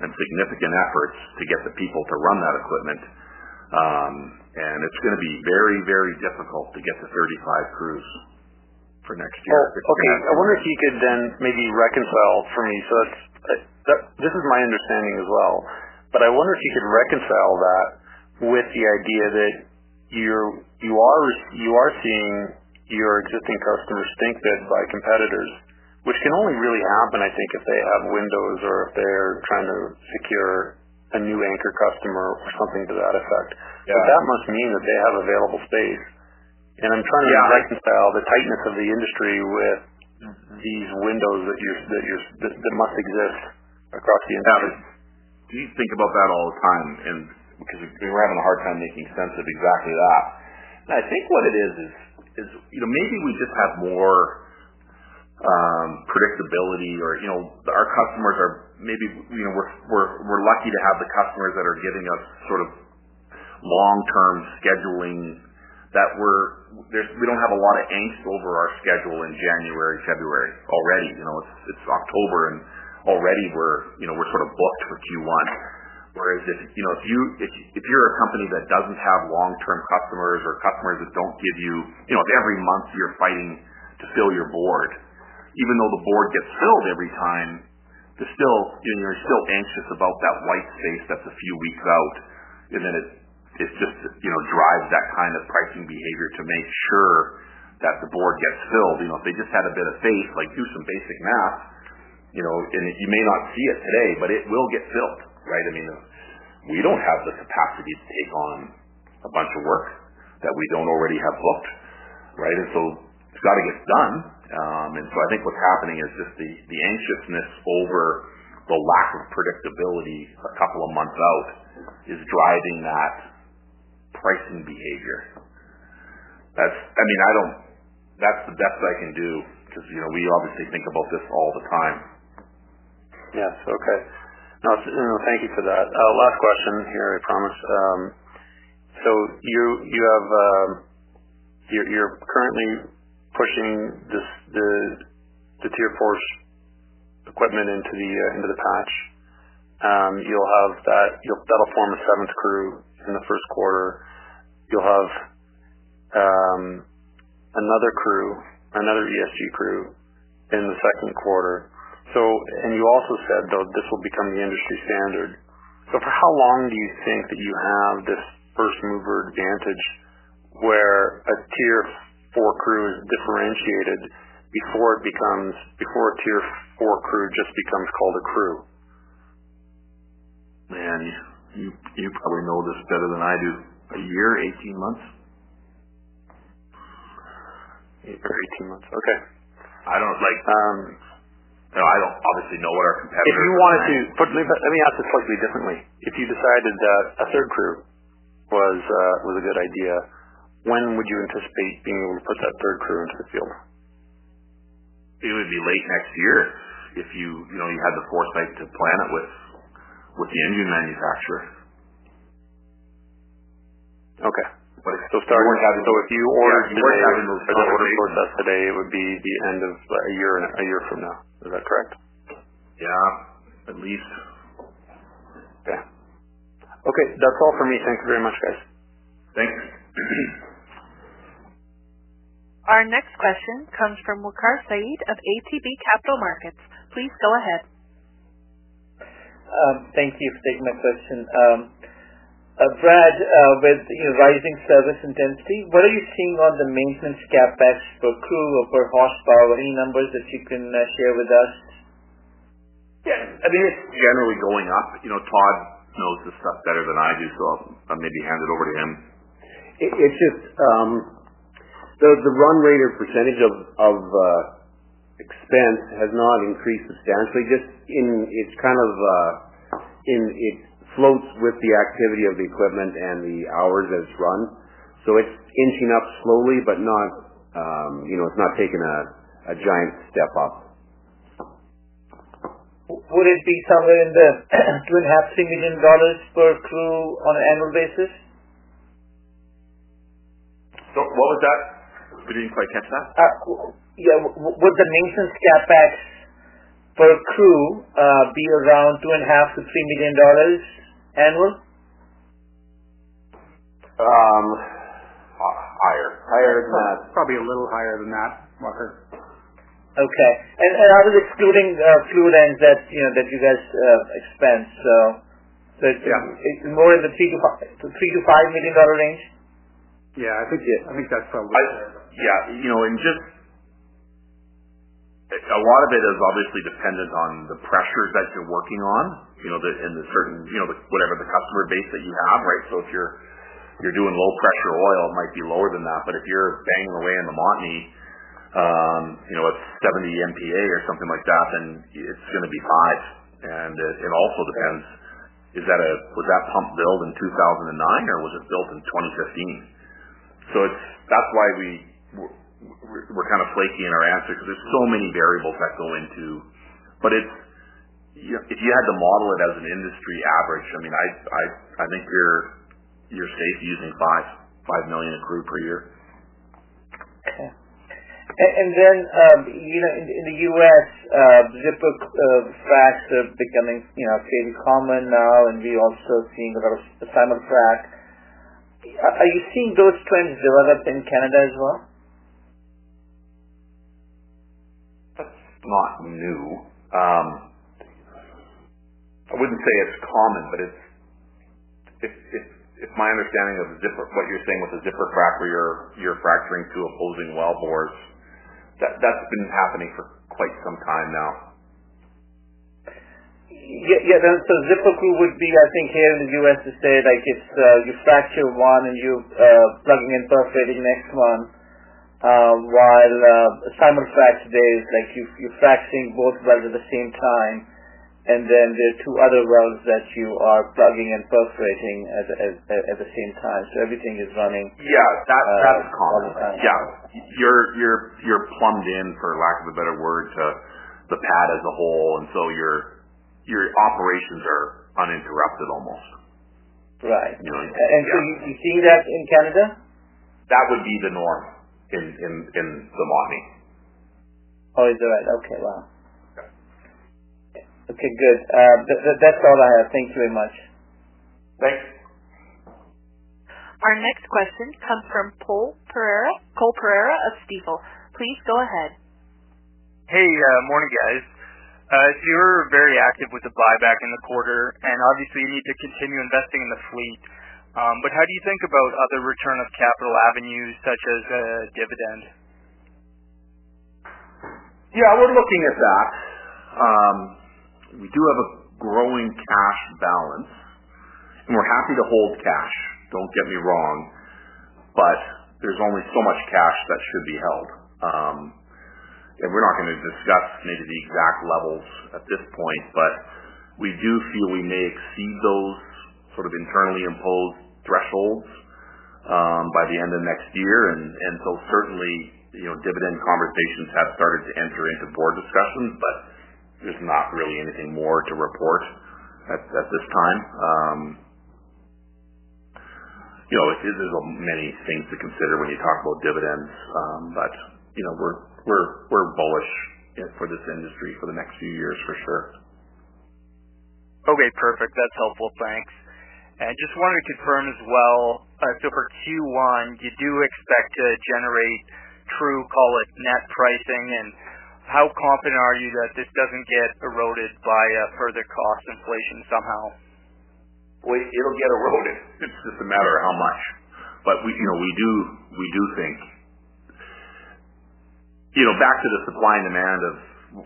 and significant efforts to get the people to run that equipment. Um, and it's going to be very, very difficult to get to 35 crews for next year. Oh, okay, I wonder if you could then maybe reconcile for me. So that's, that, this is my understanding as well. But I wonder if you could reconcile that with the idea that you're you are you are seeing your existing customers stink bid by competitors, which can only really happen, I think, if they have windows or if they're trying to secure a new anchor customer or something to that effect. Yeah. But that must mean that they have available space. And I'm trying to yeah. reconcile the tightness of the industry with these windows that you that you that, that must exist across the industry. Yeah, you think about that all the time, and because we're having a hard time making sense of exactly that. And I think what it is is is you know maybe we just have more um, predictability, or you know our customers are maybe you know we're we're we're lucky to have the customers that are giving us sort of long term scheduling that we're there's we don't have a lot of angst over our schedule in January February already. You know it's it's October and already we're you know we're sort of booked for Q1. Whereas if you know if you if if you're a company that doesn't have long term customers or customers that don't give you you know if every month you're fighting to fill your board, even though the board gets filled every time, there's still you know you're still anxious about that white space that's a few weeks out, and then it it just you know drives that kind of pricing behavior to make sure that the board gets filled. You know if they just had a bit of faith, like do some basic math, you know, and you may not see it today, but it will get filled right? I mean, we don't have the capacity to take on a bunch of work that we don't already have booked, right? And so it's got to get done. Um, and so I think what's happening is just the, the anxiousness over the lack of predictability a couple of months out is driving that pricing behavior. That's, I mean, I don't, that's the best I can do because you know we obviously think about this all the time. Yes. Okay. No, thank you for that. Uh, last question here, I promise. Um, so you you have um, you're, you're currently pushing this the the tier four equipment into the uh, into the patch. Um, you'll have that you'll that'll form a seventh crew in the first quarter. You'll have um, another crew, another ESG crew in the second quarter. So, and you also said though this will become the industry standard. So, for how long do you think that you have this first mover advantage where a tier four crew is differentiated before it becomes before a tier four crew just becomes called a crew? Man, you you probably know this better than I do. A year, eighteen months. Or eighteen months. Okay. I don't like. Um, No, I don't obviously know what our competitors. If you wanted to, but let me ask it slightly differently. If you decided that a third crew was uh, was a good idea, when would you anticipate being able to put that third crew into the field? It would be late next year if you you know you had the foresight to plan it with with the engine manufacturer. Okay. But so starting having, so if you ordered yeah, today, having those the order process today, it would be the end of a year and a year from now. Is that correct? Yeah, at least. Okay. Okay, that's all for me. Thank you very much, guys. Thanks. Our next question comes from Waqar Syed of ATB Capital Markets. Please go ahead. Um, thank you for taking my question. Uh, Brad, uh, with rising service intensity, what are you seeing on the maintenance CapEx per crew or per horsepower? Any numbers that you can uh, share with us? Yeah. I mean, it's generally going up. You know, Todd knows this stuff better than I do, so I'll maybe hand it over to him. It's just um, the the run rate or percentage of of expense has not increased substantially. Just in it's kind of in it floats with the activity of the equipment and the hours that it's run. So it's inching up slowly, but not, um, you know, it's not taking a, a giant step up. Would it be somewhere in the two and a half, three million dollars per crew on an annual basis? So what was that? We didn't quite catch that. Uh, yeah, would the maintenance CapEx per crew uh, be around two and a half to three million dollars annual? Um, higher. Higher than that. Probably a little higher than that, Waqar. Okay. And, and I was excluding uh, fluid ends that you know that you guys uh, expense. So, so it's, yeah. it's more in the three to five, three to five million dollar range. Yeah, I think yeah, I think that's probably. I, yeah, you know, and just a lot of it is obviously dependent on the pressures that you're working on, you know, the, in the certain, you know, the, whatever the customer base that you have, right? So if you're you're doing low pressure oil, it might be lower than that. But if you're banging away in the Montney, um, you know, it's 70 MPa or something like that, then it's going to be five. And it, it also depends: is that a was that pump built in 2009 or was it built in 2015? So it's that's why we we're kind of flaky in our answer because there's so many variables that go into. But it's you know, if you had to model it as an industry average, I mean, I I I think you're you're safe using five five million crew per year. Okay. And, then um, you know, in, in the U.S., uh, zipper uh, fracs are becoming you know fairly common now, and we also seeing a lot of simul-frac. Are you seeing those trends develop in Canada as well? Not new. Um, I wouldn't say it's common, but it's if if if my understanding of zipper, what you're saying with the zipper frac, where you're you're fracturing two opposing well bores, that that's been happening for quite some time now. Yeah, yeah. Then, so zipper crew would be, I think, here in the U.S. to say like it's uh, you fracture one and you uh, plugging and perforating next one uh, while uh, simul-frac today is like you, you're fracturing both wells at the same time and then there are two other wells that you are plugging and perforating at, at, at the same time. So everything is running. Yeah, that, uh, that's common. Yeah, you're you're you're plumbed in, for lack of a better word, to the pad as a whole, and so your your operations are uninterrupted almost. Right. You know, and yeah. so you, you see that in Canada? That would be the norm in in in the Montney. Oh, is that right? Okay, wow. Okay, good. Uh, th- th- that's all I have. Thank you very much. Thanks. Our next question comes from Paul Pereira, Cole Pereira of Stifel. Please go ahead. Hey, uh, morning, guys. Uh, so you were very active with the buyback in the quarter, and obviously you need to continue investing in the fleet. Um, but how do you think about other return of capital avenues such as a dividend? Yeah, we're looking at that. Um, we do have a growing cash balance, and we're happy to hold cash. Don't get me wrong, but there's only so much cash that should be held. Um, and we're not going to discuss maybe the exact levels at this point, but we do feel we may exceed those sort of internally imposed thresholds um, by the end of next year. And, so certainly, you know, dividend conversations have started to enter into board discussions, but there's not really anything more to report at, at this time. Um, you know, it, there's many things to consider when you talk about dividends, um, but you know, we're we're we're bullish for this industry for the next few years for sure. Okay, perfect. That's helpful. Thanks. And just wanted to confirm as well, uh, so for Q1, you do expect to generate true, call it net pricing, and how confident are you that this doesn't get eroded by uh, further cost inflation somehow? Well, it'll get eroded. It's just a matter of how much. But we, you know, we do we do think you know, back to the supply and demand of,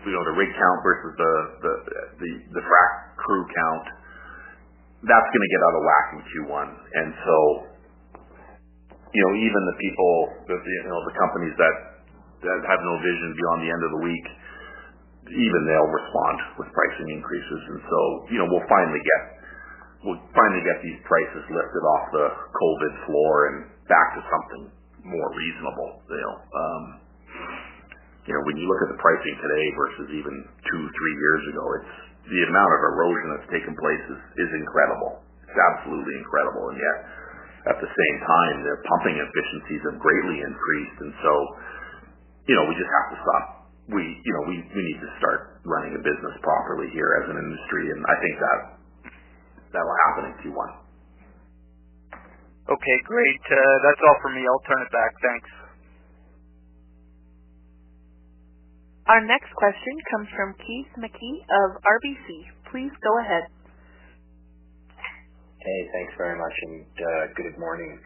you know, the rig count versus the the the, the frac crew count, that's going to get out of whack in Q1. And so, you know, even the people, the, you know, the companies that that have no vision beyond the end of the week, even they'll respond with pricing increases. And so, you know, we'll finally get we'll finally get these prices lifted off the COVID floor and back to something more reasonable. You know. Um, you know, when you look at the pricing today versus even two, three years ago, it's the amount of erosion that's taken place is, is incredible. It's absolutely incredible. And yet, at the same time, the pumping efficiencies have greatly increased. And so, you know, we just have to stop. We, you know, we, we need to start running a business properly here as an industry. And I think that that will happen in Q1. Okay, great. Uh, that's all for me. I'll turn it back. Thanks. Our next question comes from Keith Mackey of RBC. Please go ahead. Hey, thanks very much, and uh, good morning.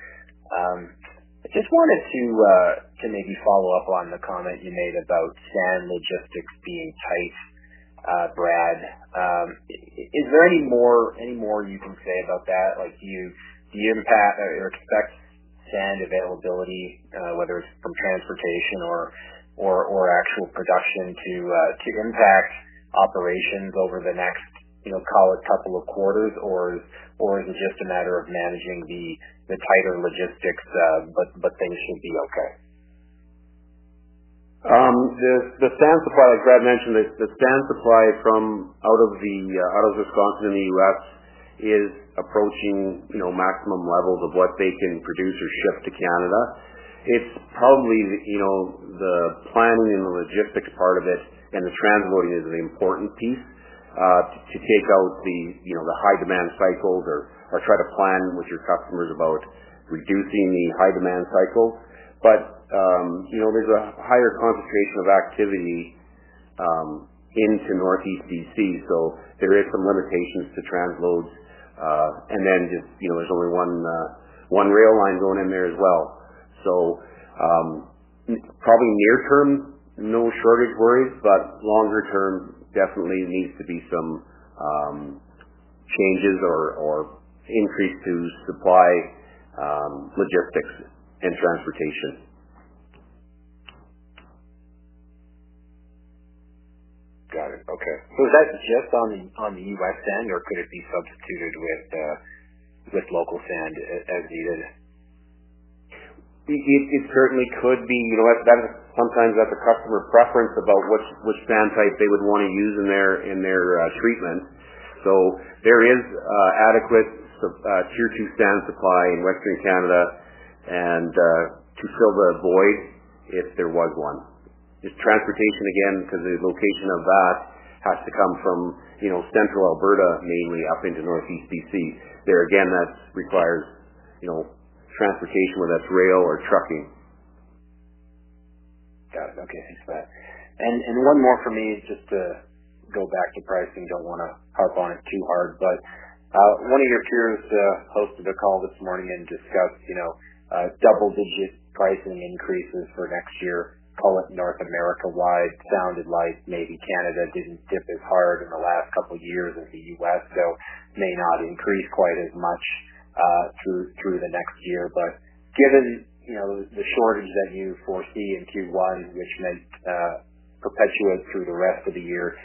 Um, I just wanted to uh, to maybe follow up on the comment you made about sand logistics being tight, uh, Brad. Um, is there any more any more you can say about that? Like, do you expect sand availability, whether it's from transportation or or actual production to uh, to impact operations over the next, you know, call it couple of quarters? Or or is it just a matter of managing the the tighter logistics, uh, but but things should be okay? Um, the the sand supply, like Brad mentioned, the, the sand supply from out of the uh, out of Wisconsin in the U.S. is approaching you know maximum levels of what they can produce or ship to Canada it's probably you know the planning and the logistics part of it, and the transloading is an important piece uh, to, to take out the you know the high demand cycles, or or try to plan with your customers about reducing the high demand cycles. But um, you know there's a higher concentration of activity um, into Northeast BC, so there is some limitations to transloads, uh, and then just you know there's only one uh, one rail line going in there as well. So um, probably near term, no shortage worries, but longer term, definitely needs to be some um, changes or, increase to supply um, logistics and transportation. Got it. Okay. So is that just on the on the U.S. sand, or could it be substituted with uh with local sand as needed? It certainly could be. You know, that, that is, sometimes that's a customer preference about which sand type they would want to use in their in their uh, treatment. So there is uh, adequate uh, Tier 2 sand supply in Western Canada and to fill the void if there was one. Just transportation, again, because the location of that has to come from you know central Alberta, mainly up into Northeast B.C. There again, that requires transportation, whether that's rail or trucking. Got it. Okay. Thanks for that. And and one more for me, just to go back to pricing. Don't want to harp on it too hard, but one of your peers hosted a call this morning and discussed you know, uh double-digit pricing increases for next year, call it North America-wide. Sounded like maybe Canada didn't dip as hard in the last couple of years as the U.S., so may not increase quite as much Uh, through through the next year. But given you know, the shortage that you foresee in Q1, which may uh, perpetuate through the rest of the year,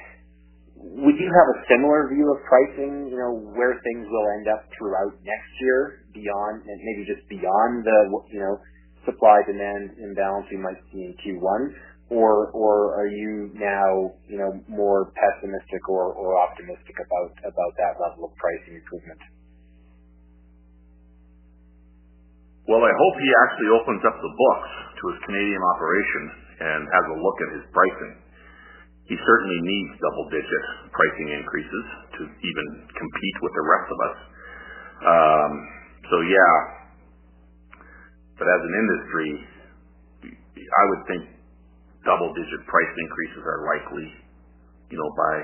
would you have a similar view of pricing, you know, where things will end up throughout next year, beyond maybe just beyond the you know supply-demand imbalance we might see in Q1? Or or are you now you know, more pessimistic or or optimistic about about that level of pricing improvement? Well, I hope he actually opens up the books to his Canadian operation and has a look at his pricing. He certainly needs double-digit pricing increases to even compete with the rest of us. Um, so yeah. But as an industry, I would think double-digit price increases are likely, You know, by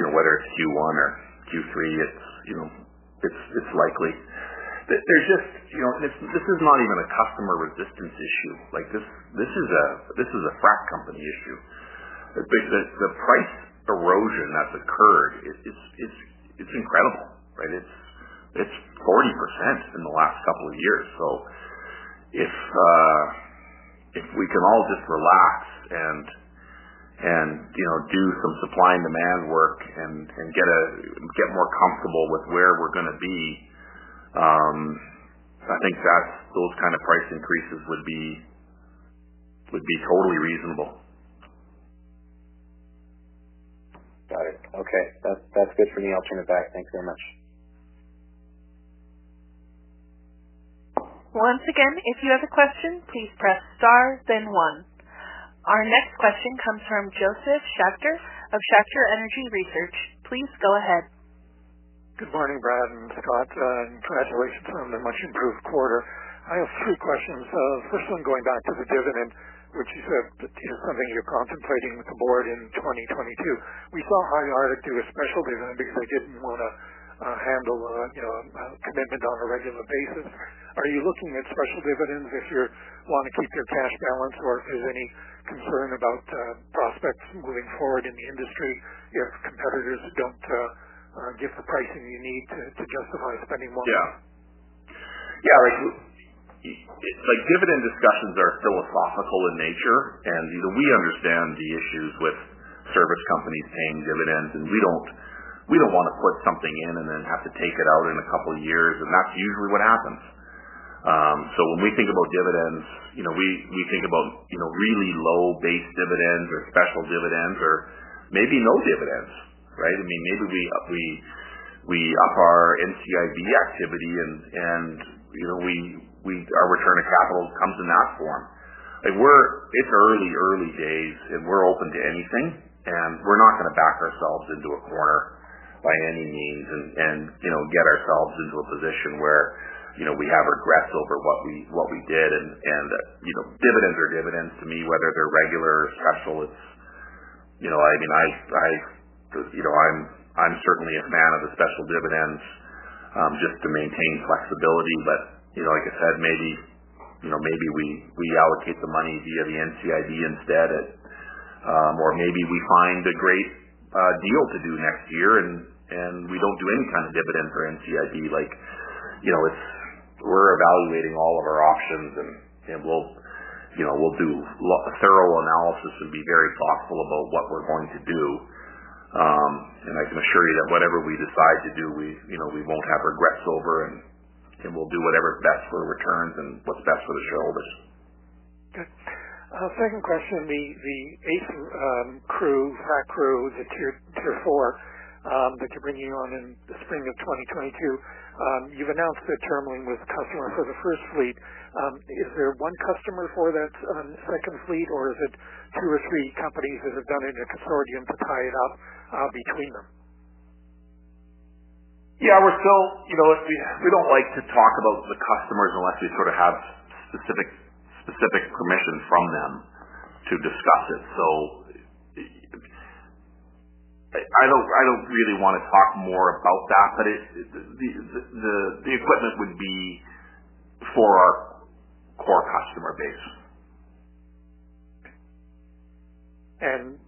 you know whether it's Q1 or Q3, it's you know, it's it's likely. This this is not even a customer resistance issue. Like this this is a this is a frac company issue. The price erosion that's occurred, is it's incredible, right? It's 40% in the last couple of years. So if uh, if we can all just relax and and you know do some supply and demand work and and get a get more comfortable with where we're going to be, Um, I think that those kind of price increases would be would be totally reasonable. Got it. Okay. That's good for me. I'll turn it back. Thanks very much. Once again, if you have a question, please press star then one. Our next question comes from Josef Schachter of Schachter Energy Research. Please go ahead. Good morning, Brad and Scott. And congratulations on the much-improved quarter. I have three questions. Uh, first one, going back to the dividend, which you said is something you're contemplating with the board in 2022. We saw High Arctic do a special dividend because they didn't want to uh, handle a commitment on a regular basis. Are you looking at special dividends if you want to keep your cash balance, or if there's any concern about prospects moving forward in the industry if competitors don't give the pricing you need to to justify spending more money? Dividend discussions are philosophical in nature, and we understand the issues with service companies paying dividends, and we don't we don't want to put something in and then have to take it out in a couple of years, and that's usually what happens. Um, so when we think about dividends, you know, we we think about you know really low base dividends or special dividends or maybe no dividends, right? I mean, maybe we we we up our NCIB activity and and you know we we our return of capital comes in that form. Like we're it's early early days, and we're open to anything, and we're not going to back ourselves into a corner by any means and and you know get ourselves into a position where you know we have regrets over what we what we did. And and uh, you know dividends are dividends to me, whether they're regular or special. I'm I'm certainly a fan of the special dividends, um, just to maintain flexibility. But you know, like I said, maybe you know maybe we we allocate the money via the NCIB instead. Um, or maybe we find a great uh, deal to do next year, and and we don't do any kind of dividend for NCIB. Like you know, it's we're evaluating all of our options, and and we'll you know we'll do a thorough analysis and be very thoughtful about what we're going to do. Um, and I can assure you that whatever we decide to do, we you know we won't have regrets over, and and we'll do whatever's best for returns and what's best for the shareholders. Good. Uh, second question: the the eighth um, crew, frac crew, the tier tier four um, that you're bringing on in the spring of 2022. Um, you've announced that Tourmaline was customer for the first fleet. Um, is there one customer for that um, second fleet, or is it two or three companies that have done it in a consortium to tie it up uh, between them? Yeah, we're still, you know, we we don't like to talk about the customers unless we sort of have specific specific permission from them to discuss it. So I don't I don't really want to talk more about that, but it the the the equipment would be for our core customer base. And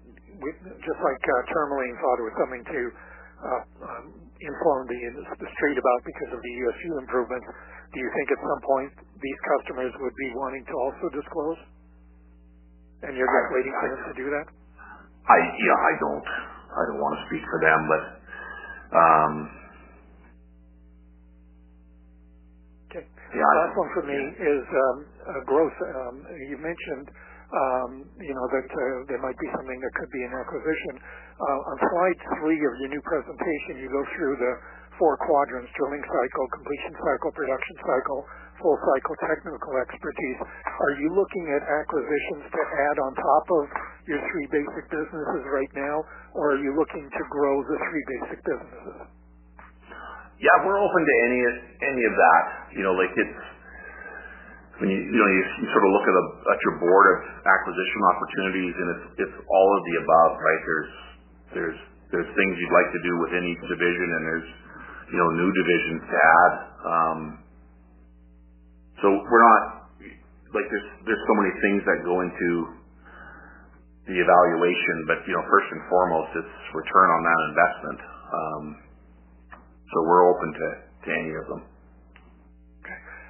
just like uh, Tourmaline thought it was something to uh, um, inform the the street about because of the USU improvements, do you think at some point these customers would be wanting to also disclose? And you're just waiting for them to do that? I yeah, I don't. I don't want to speak for them, but um, okay. Yeah, last one for me is um, growth. Um, you mentioned you know that uh, there might be something that could be an acquisition. Uh, on slide three of your new presentation, you go through the four quadrants: drilling cycle, completion cycle, production cycle, full cycle technical expertise. Are you looking at acquisitions to add on top of your three basic businesses right now, or are you looking to grow the three basic businesses? Yeah, we're open to any of that. You know, like it's when you sort of look at your board of acquisition opportunities, and it's it's all of the above, right? There's there's there's things you'd like to do within each division, and there's you know new divisions to add. Um, so we're not like there's there's so many things that go into the evaluation, but you know first and foremost it's return on that investment. Um, so we're open to, to any of them.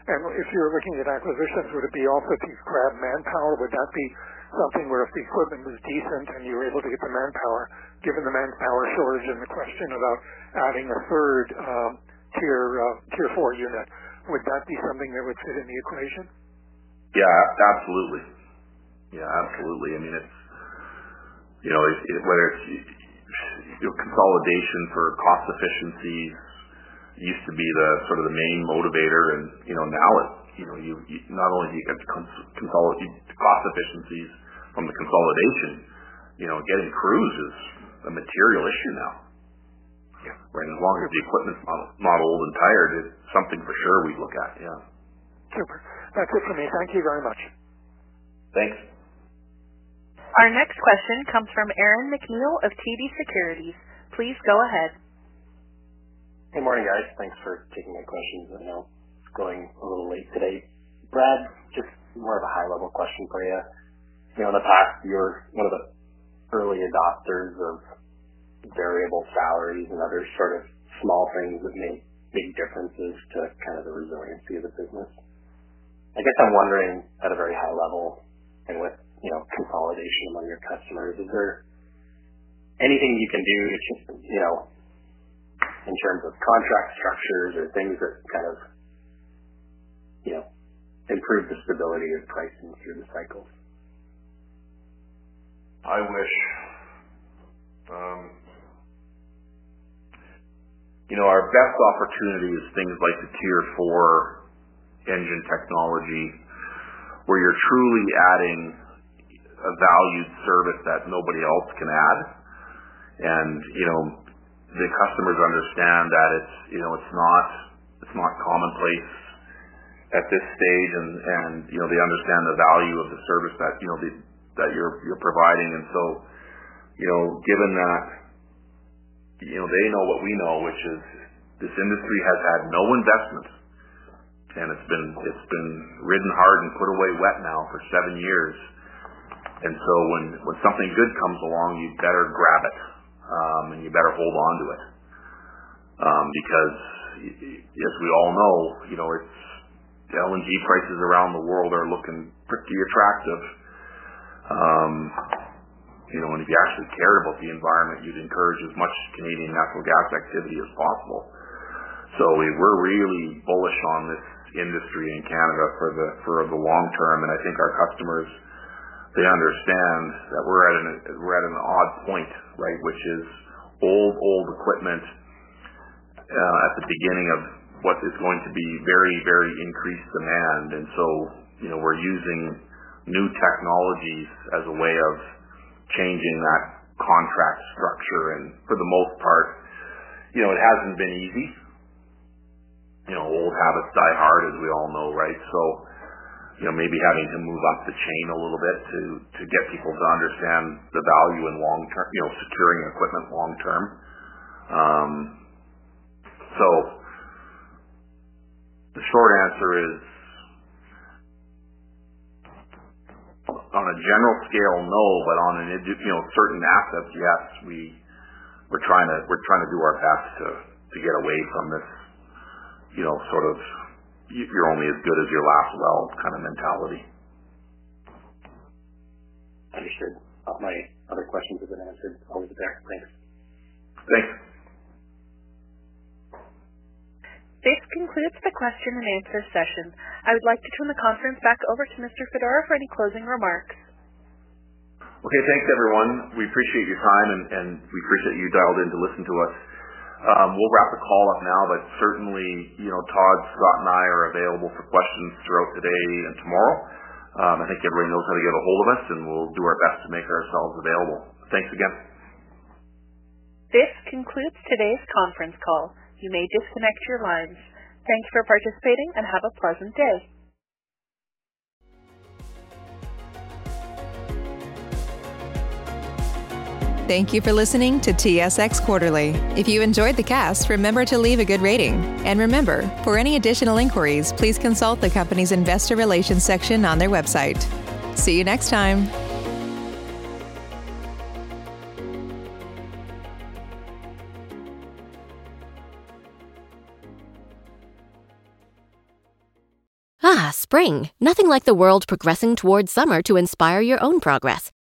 And if you're looking at acquisitions, would it be also to grab manpower? Would that be something where if the equipment was decent and you were able to get the manpower, given the manpower shortage and the question about adding a third um, tier uh, tier four unit, would that be something that would fit in the equation? Yeah, absolutely. Yeah, absolutely. I mean, it's you know, whether it's you know, consolidation for cost efficiencies used to be the sort of the main motivator, and you know now it you know you, you not only do you get cons- consolidate cost efficiencies from the consolidation, you know getting crews is a material issue now. Yeah. Right. As long as the equipment's not, not old and tired, it's something for sure we look at. Yeah. Super. That's it for me. Thank you very much. Thanks. Our next question comes from Aaron MacNeil of TD Securities. Please go ahead. Good morning, guys. Thanks for taking my questions. I know it's going a little late today. Brad, just more of a high-level question for you. You know, in the past, you're one of the early adopters of variable salaries and other sort of small things that make big differences to kind of the resiliency of the business. I guess I'm wondering at a very high level and with, you know, consolidation among your customers, is there anything you can do to you know, in terms of contract structures or things that kind of, you know, improve the stability of pricing through the cycles? I wish. Um, you know, our best opportunity is things like the Tier 4 engine technology, where you're truly adding a valued service that nobody else can add. And, you know, the customers understand that it's, you know, it's not, it's not commonplace at this stage and, and, you know, they understand the value of the service that, you know, the, that you're, you're providing. And so, you know, given that, you know, they know what we know, which is this industry has had no investment and it's been, it's been ridden hard and put away wet now for seven years. And so when, when something good comes along, you better grab it. Um, and you better hold on to it. Um, because as we all know, you know, it's LNG prices around the world are looking pretty attractive. Um, You know, and if you actually cared about the environment, you'd encourage as much Canadian natural gas activity as possible. So we're really bullish on this industry in Canada for the for the long term, and I think our customers they understand that we're at an we're at an odd point, right? Which is old old equipment uh, at the beginning of what is going to be very very increased demand, and so you know we're using new technologies as a way of changing that contract structure, and for the most part, you know it hasn't been easy. You know, old habits die hard, as we all know, right? So you know, maybe having to move up the chain a little bit to to get people to understand the value in long term, you know, securing equipment long term. Um, so the short answer is, on a general scale, no, but on an you know certain assets, yes, we we're trying to we're trying to do our best to to get away from this, you know, sort of you're only as good as your last well kind of mentality. Understood. All my other questions have been answered. I'll leave it there. Thanks. Thanks. This concludes the question and answer session. I would like to turn the conference back over to Mr. Fedora for any closing remarks. Okay, thanks everyone. We appreciate your time and, and we appreciate you dialed in to listen to us. Um, we'll wrap the call up now, but certainly, you know, Todd, Scott, and I are available for questions throughout today and tomorrow. Um, I think everybody knows how to get a hold of us, and we'll do our best to make ourselves available. Thanks again. This concludes today's conference call. You may disconnect your lines. Thank you for participating and have a pleasant day. Thank you for listening to TSX Quarterly. If you enjoyed the cast, remember to leave a good rating. And remember, for any additional inquiries, please consult the company's investor relations section on their website. See you next time. Ah, spring. Nothing like the world progressing towards summer to inspire your own progress.